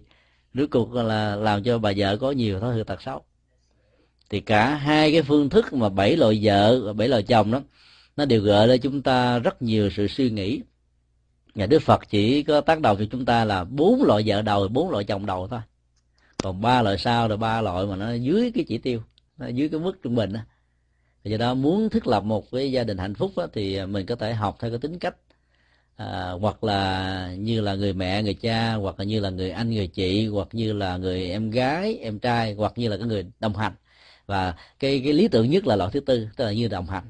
Rốt cuộc là làm cho bà vợ có nhiều thói hư tật xấu. Thì cả hai cái phương thức mà bảy loại vợ và bảy loại chồng đó nó đều gợi lên chúng ta rất nhiều sự suy nghĩ. Nhà đức phật chỉ có tác đầu cho chúng ta là bốn loại vợ đầu bốn loại chồng đầu thôi. Còn ba loại sau rồi ba loại mà nó dưới cái chỉ tiêu nó dưới cái mức trung bình thì do đó muốn thiết lập một cái gia đình hạnh phúc đó, thì mình có thể học theo cái tính cách à, hoặc là như là người mẹ người cha hoặc là như là người anh người chị hoặc như là người em gái em trai hoặc như là cái người đồng hành. Và cái cái lý tưởng nhất là loại thứ tư tức là như đồng hành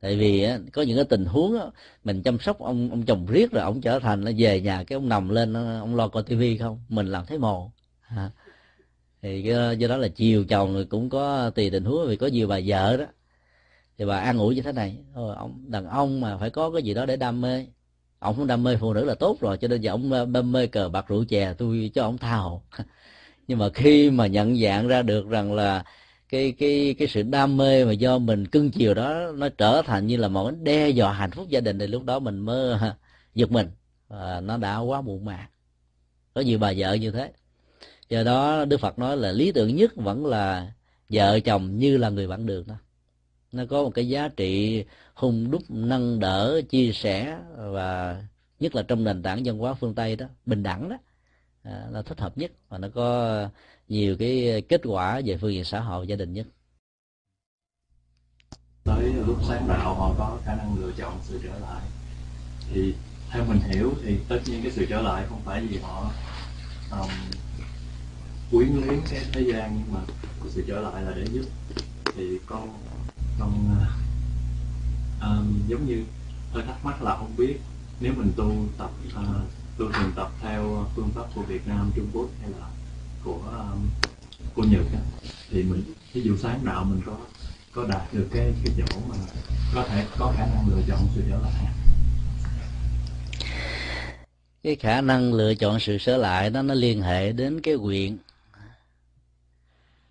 tại vì á, có những cái tình huống á, mình chăm sóc ông ông chồng riết rồi ông trở thành nó về nhà cái ông nằm lên ờ, ông lo coi tivi không? Mình làm thấy mồ. À. thì cái, ờ, do đó là chiều chồng rồi cũng có tùy tình huống vì có nhiều bà vợ đó. Thì bà an ủi như thế này Thôi, ông đàn ông mà phải có cái gì đó để đam mê. Ông không đam mê phụ nữ là tốt rồi cho nên giờ ông ờ, đam mê cờ bạc rượu chè tôi cho ông tha hồ. Nhưng mà khi mà nhận dạng ra được rằng là cái cái cái sự đam mê mà do mình cưng chiều đó nó trở thành như là một cái đe dọa hạnh phúc gia đình thì lúc đó mình mơ giật mình. À, nó đã quá muộn màng. Có nhiều bà vợ như thế. Do đó đức phật nói là lý tưởng nhất vẫn là vợ chồng như là người bạn đường đó. Nó có một cái giá trị hung đúc nâng đỡ chia sẻ và nhất là trong nền tảng văn hóa phương tây đó bình đẳng đó. À, là thích hợp nhất và nó có nhiều cái ờ, kết quả về phương diện xã hội gia đình nhất. Tới lúc sáng đạo họ có khả năng lựa chọn sự trở lại. Thì theo mình hiểu thì tất nhiên cái sự trở lại không phải vì họ um, quyến luyến cái thế gian nhưng mà sự trở lại là để giúp. Thì con con um, giống như hơi thắc mắc là không biết nếu mình tu tập uh, tu thường tập theo phương pháp của Việt Nam Trung Quốc hay là của um, của Nhật á, thì mình ví dụ sáng đạo mình có có đạt được cái cái chỗ mà có thể có khả năng lựa chọn sự trở lại. Cái khả năng lựa chọn sự trở lại đó nó liên hệ đến cái quyền.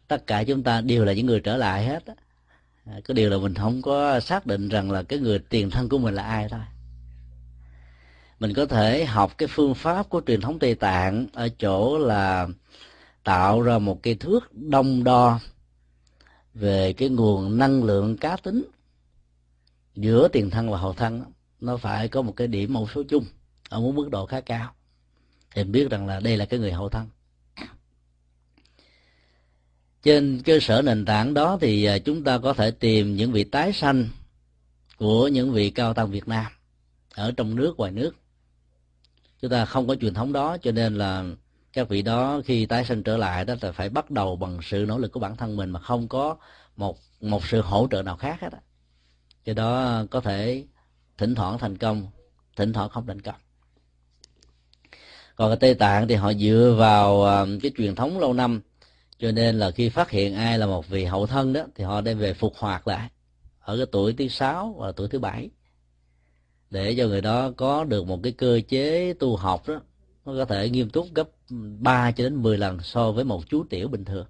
Tất cả chúng ta đều là những người trở lại hết á. Cái điều là mình không có xác định rằng là cái người tiền thân của mình là ai thôi. Mình có thể học cái phương pháp của truyền thống tây tạng ở chỗ là tạo ra một cái thước đông đo về cái nguồn năng lượng cá tính. Giữa tiền thân và hậu thân, nó phải có một cái điểm mẫu số chung ở một mức độ khá cao. Thì biết rằng là đây là cái người hậu thân. Trên cơ sở nền tảng đó thì à, chúng ta có thể tìm những vị tái sanh của những vị cao tăng Việt Nam ở trong nước, ngoài nước. Chúng ta không có truyền thống đó, cho nên là các vị đó khi tái sinh trở lại đó là phải bắt đầu bằng sự nỗ lực của bản thân mình mà không có một một sự hỗ trợ nào khác hết á. Cái đó có thể thỉnh thoảng thành công, thỉnh thoảng không thành công. Còn ở tây tạng thì họ dựa vào à, cái truyền thống lâu năm, cho nên là khi phát hiện ai là một vị hậu thân đó thì họ đem về phục hoạt lại ở cái tuổi thứ sáu và tuổi thứ bảy để cho người đó có được một cái cơ chế tu học đó nó có thể nghiêm túc gấp 3 cho đến 10 lần so với một chú tiểu bình thường.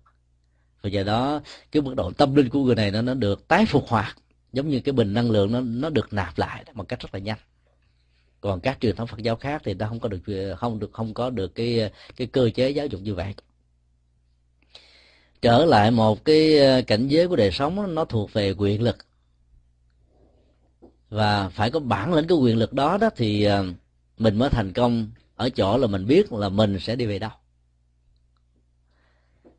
Và do đó, cái mức độ tâm linh của người này nó nó được tái phục hoạt, giống như cái bình năng lượng nó nó được nạp lại một cách rất là nhanh. Còn các truyền thống Phật giáo khác thì nó không có được, không được, không có được cái cái cơ chế giáo dục như vậy. Trở lại một cái ờ, cảnh giới của đời sống, nó thuộc về quyền lực. Và phải có bản lĩnh cái quyền lực đó đó thì ờ, mình mới thành công ở chỗ là mình biết là mình sẽ đi về đâu.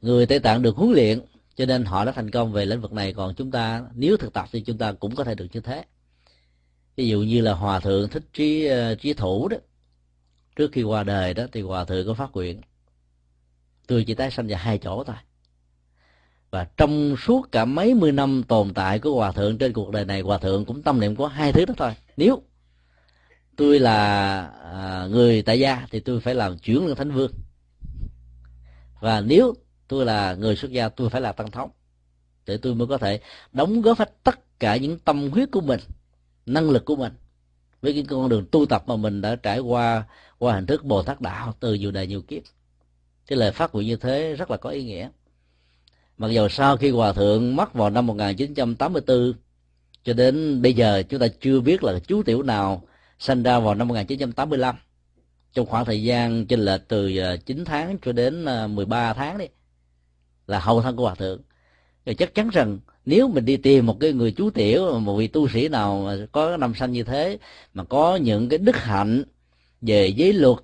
Người tây tạng được huấn luyện, cho nên họ đã thành công về lĩnh vực này. Còn chúng ta, nếu thực tập thì chúng ta cũng có thể được như thế. Ví dụ như là hòa thượng thích trí ờ, trí thủ đó. Trước khi qua đời đó thì hòa thượng có phát nguyện, tôi chỉ tái sanh vào hai chỗ thôi. Và trong suốt cả mấy mươi năm tồn tại của hòa thượng trên cuộc đời này, hòa thượng cũng tâm niệm có hai thứ đó thôi. Nếu tôi là à, người tại gia thì tôi phải làm chuyển lên thánh vương. Và nếu tôi là người xuất gia tôi phải là tăng thống. Để tôi mới có thể đóng góp hết tất cả những tâm huyết của mình năng lực của mình với cái con đường tu tập mà mình đã trải qua qua hình thức bồ tát đạo từ nhiều đời nhiều kiếp. Cái lời phát nguyện như thế rất là có ý nghĩa. Mặc dù sau khi hòa thượng mất vào năm 1984 cho đến bây giờ chúng ta chưa biết là chú tiểu nào sinh ra vào năm 1985 trong khoảng thời gian chênh lệch từ ờ, 9 tháng cho đến ờ, 13 tháng đấy là hậu thân của hòa thượng. Thì chắc chắn rằng nếu mình đi tìm một cái người chú tiểu, một vị tu sĩ nào mà có năm sanh như thế, mà có những cái đức hạnh về giới luật,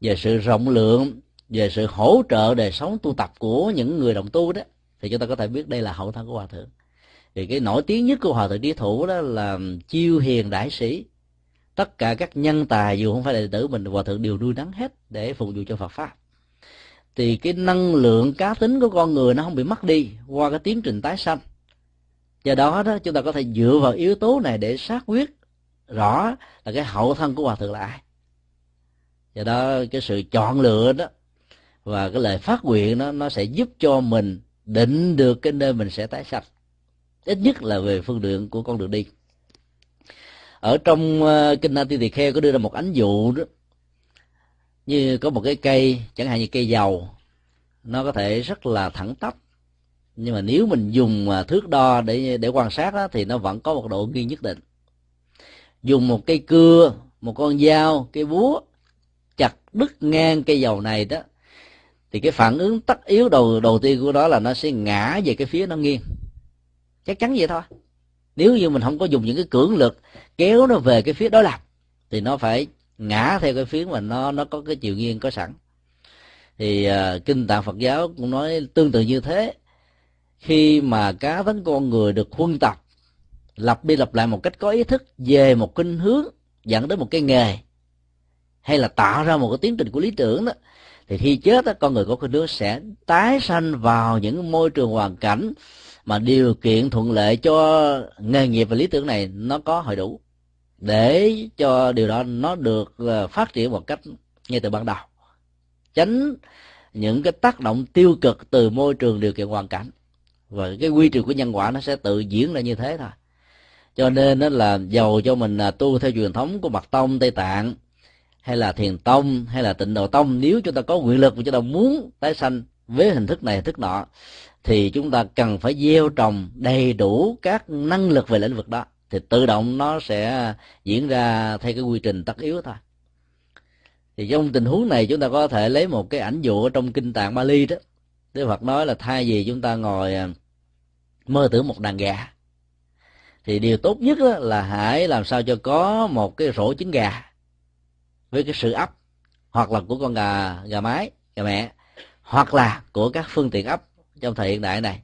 về sự rộng lượng, về sự hỗ trợ đời sống tu tập của những người đồng tu đó, thì chúng ta có thể biết đây là hậu thân của hòa thượng. Thì cái nổi tiếng nhất của hòa thượng trí thủ đó là chiêu hiền đại sĩ tất cả các nhân tài, dù không phải là đệ tử mình, hòa thượng đều nuôi nắng hết để phục vụ cho phật pháp. Thì cái năng lượng cá tính của con người nó không bị mất đi qua cái tiến trình tái sanh. Do đó đó, chúng ta có thể dựa vào yếu tố này để xác quyết rõ là cái hậu thân của hòa thượng là ai. Do đó, cái sự chọn lựa đó và cái lời phát nguyện nó nó sẽ giúp cho mình định được cái nơi mình sẽ tái sanh. Ít nhất là về phương đường của con đường đi ở trong ờ, kinh kinh Nati Tỳ Kheo có đưa ra một ánh dụ đó như có một cái cây chẳng hạn như cây dầu nó có thể rất là thẳng tắp. Nhưng mà nếu mình dùng ờ, thước đo để để quan sát đó, thì nó vẫn có một độ nghiêng nhất định. Dùng một cây cưa một con dao cây búa chặt đứt ngang cây dầu này đó thì cái phản ứng tất yếu đầu đầu tiên của nó là nó sẽ ngã về cái phía nó nghiêng. Chắc chắn vậy thôi nếu như mình không có dùng những cái cưỡng lực kéo nó về cái phía đối lập thì nó phải ngã theo cái phía mà nó nó có cái chiều nghiêng có sẵn. Thì uh, kinh tạng Phật giáo cũng nói tương tự như thế. Khi mà cá tấn con người được huân tập lặp đi lặp lại một cách có ý thức về một kinh hướng dẫn đến một cái nghề hay là tạo ra một cái tiến trình của lý tưởng đó thì khi chết đó, con người có khuynh hướng sẽ tái sanh vào những môi trường hoàn cảnh mà điều kiện thuận lợi cho nghề nghiệp và lý tưởng này nó có hội đủ. Để cho điều đó nó được ờ, phát triển một cách ngay từ ban đầu. Tránh những cái tác động tiêu cực từ môi trường điều kiện hoàn cảnh. Và cái quy trình của nhân quả nó sẽ tự diễn ra như thế thôi. Cho nên đó là giàu cho mình là tu theo truyền thống của mật tông, tây tạng, hay là thiền tông, hay là tịnh độ tông. Nếu chúng ta có nguyện lực và chúng ta muốn tái sanh với hình thức này, hình thức nọ thì chúng ta cần phải gieo trồng đầy đủ các năng lực về lĩnh vực đó. Thì tự động nó sẽ diễn ra theo cái quy trình tất yếu thôi. Thì trong tình huống này chúng ta có thể lấy một cái ảnh dụ ở trong kinh tạng Bali đó. Đức Phật nói là thay vì chúng ta ngồi à, mơ tưởng một đàn gà, thì điều tốt nhất là hãy làm sao cho có một cái rổ trứng gà với cái sự ấp hoặc là của con gà gà mái, gà mẹ hoặc là của các phương tiện ấp trong thời hiện đại này.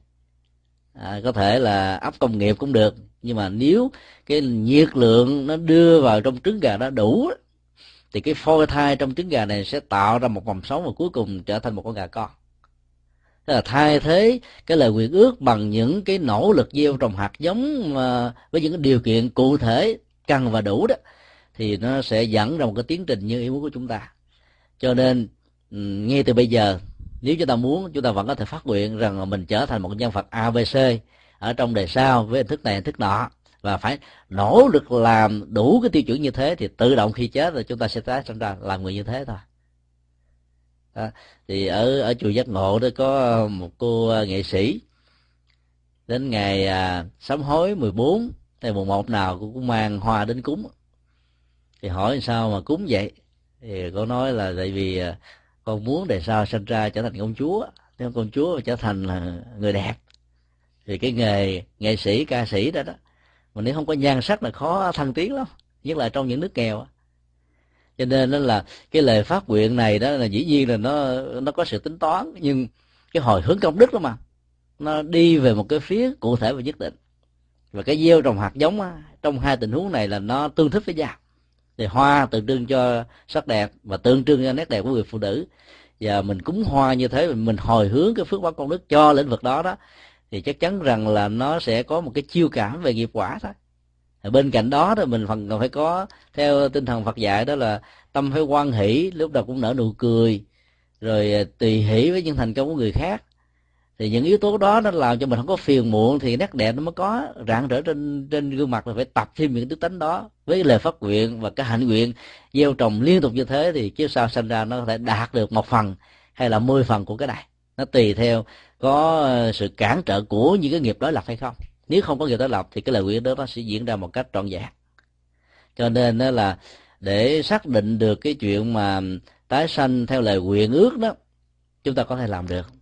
À, có thể là ấp công nghiệp cũng được nhưng mà nếu cái nhiệt lượng nó đưa vào trong trứng gà đó đủ thì cái phôi thai trong trứng gà này sẽ tạo ra một vòng sống và cuối cùng trở thành một con gà con. Tức là thay thế cái lời nguyện ước bằng những cái nỗ lực gieo trồng hạt giống à, với những cái điều kiện cụ thể cần và đủ đó thì nó sẽ dẫn ra một cái tiến trình như ý muốn của chúng ta. Cho nên ừ, ngay từ bây giờ nếu chúng ta muốn chúng ta vẫn có thể phát nguyện rằng là mình trở thành một nhân vật abc ở trong đời sau với hình thức này hình thức nọ. Và phải nỗ lực làm đủ cái tiêu chuẩn như thế thì tự động khi chết rồi chúng ta sẽ tái sinh ra làm người như thế thôi. À, thì ở ở chùa giác ngộ đó có một cô à, nghệ sĩ. Đến ngày à, sám hối 14 ngày mùng một nào cũng, mang hoa đến cúng. Thì hỏi sao mà cúng vậy? Thì cô nói là tại vì à, con muốn đời sau sinh ra trở thành công chúa. Nếu công chúa trở thành là người đẹp thì cái nghề nghệ sĩ ca sĩ đó đó mà nếu không có nhan sắc là khó thăng tiến lắm nhất là trong những nước nghèo cho nên đó là cái lời phát nguyện này đó là dĩ nhiên là nó nó có sự tính toán nhưng cái hồi hướng công đức đó mà nó đi về một cái phía cụ thể và nhất định. Và cái gieo trồng hạt giống đó, trong hai tình huống này là nó tương thích với nhau thì hoa tượng trưng cho sắc đẹp và tượng trưng cho nét đẹp của người phụ nữ. Và mình cúng hoa như thế, mình hồi hướng cái phước báo công đức cho lĩnh vực đó đó, thì chắc chắn rằng là nó sẽ có một cái chiêu cảm về nghiệp quả thôi. Bên cạnh đó thì mình phần còn phải có, theo tinh thần Phật dạy đó là tâm phải quan hỷ, lúc nào cũng nở nụ cười, rồi tùy hỷ với những thành công của người khác thì những yếu tố đó nó làm cho mình không có phiền muộn, thì nét đẹp nó mới có rạng rỡ trên trên gương mặt là phải tập thêm những đức tính đó với lời phát nguyện và cái hạnh nguyện gieo trồng liên tục như thế thì kiếp sau sinh ra nó có thể đạt được một phần hay là mười phần của cái này. Nó tùy theo có ờ, sự cản trở của những cái nghiệp đối lập hay không. Nếu không có nghiệp đối lập thì cái lời nguyện đó nó sẽ diễn ra một cách trọn vẹn. Cho nên đó là để xác định được cái chuyện mà tái sanh theo lời nguyện ước đó, chúng ta có thể làm được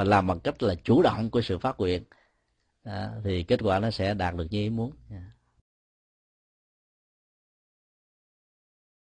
và làm bằng cách là chủ động của sự phát nguyện đó, thì kết quả nó sẽ đạt được như ý muốn yeah.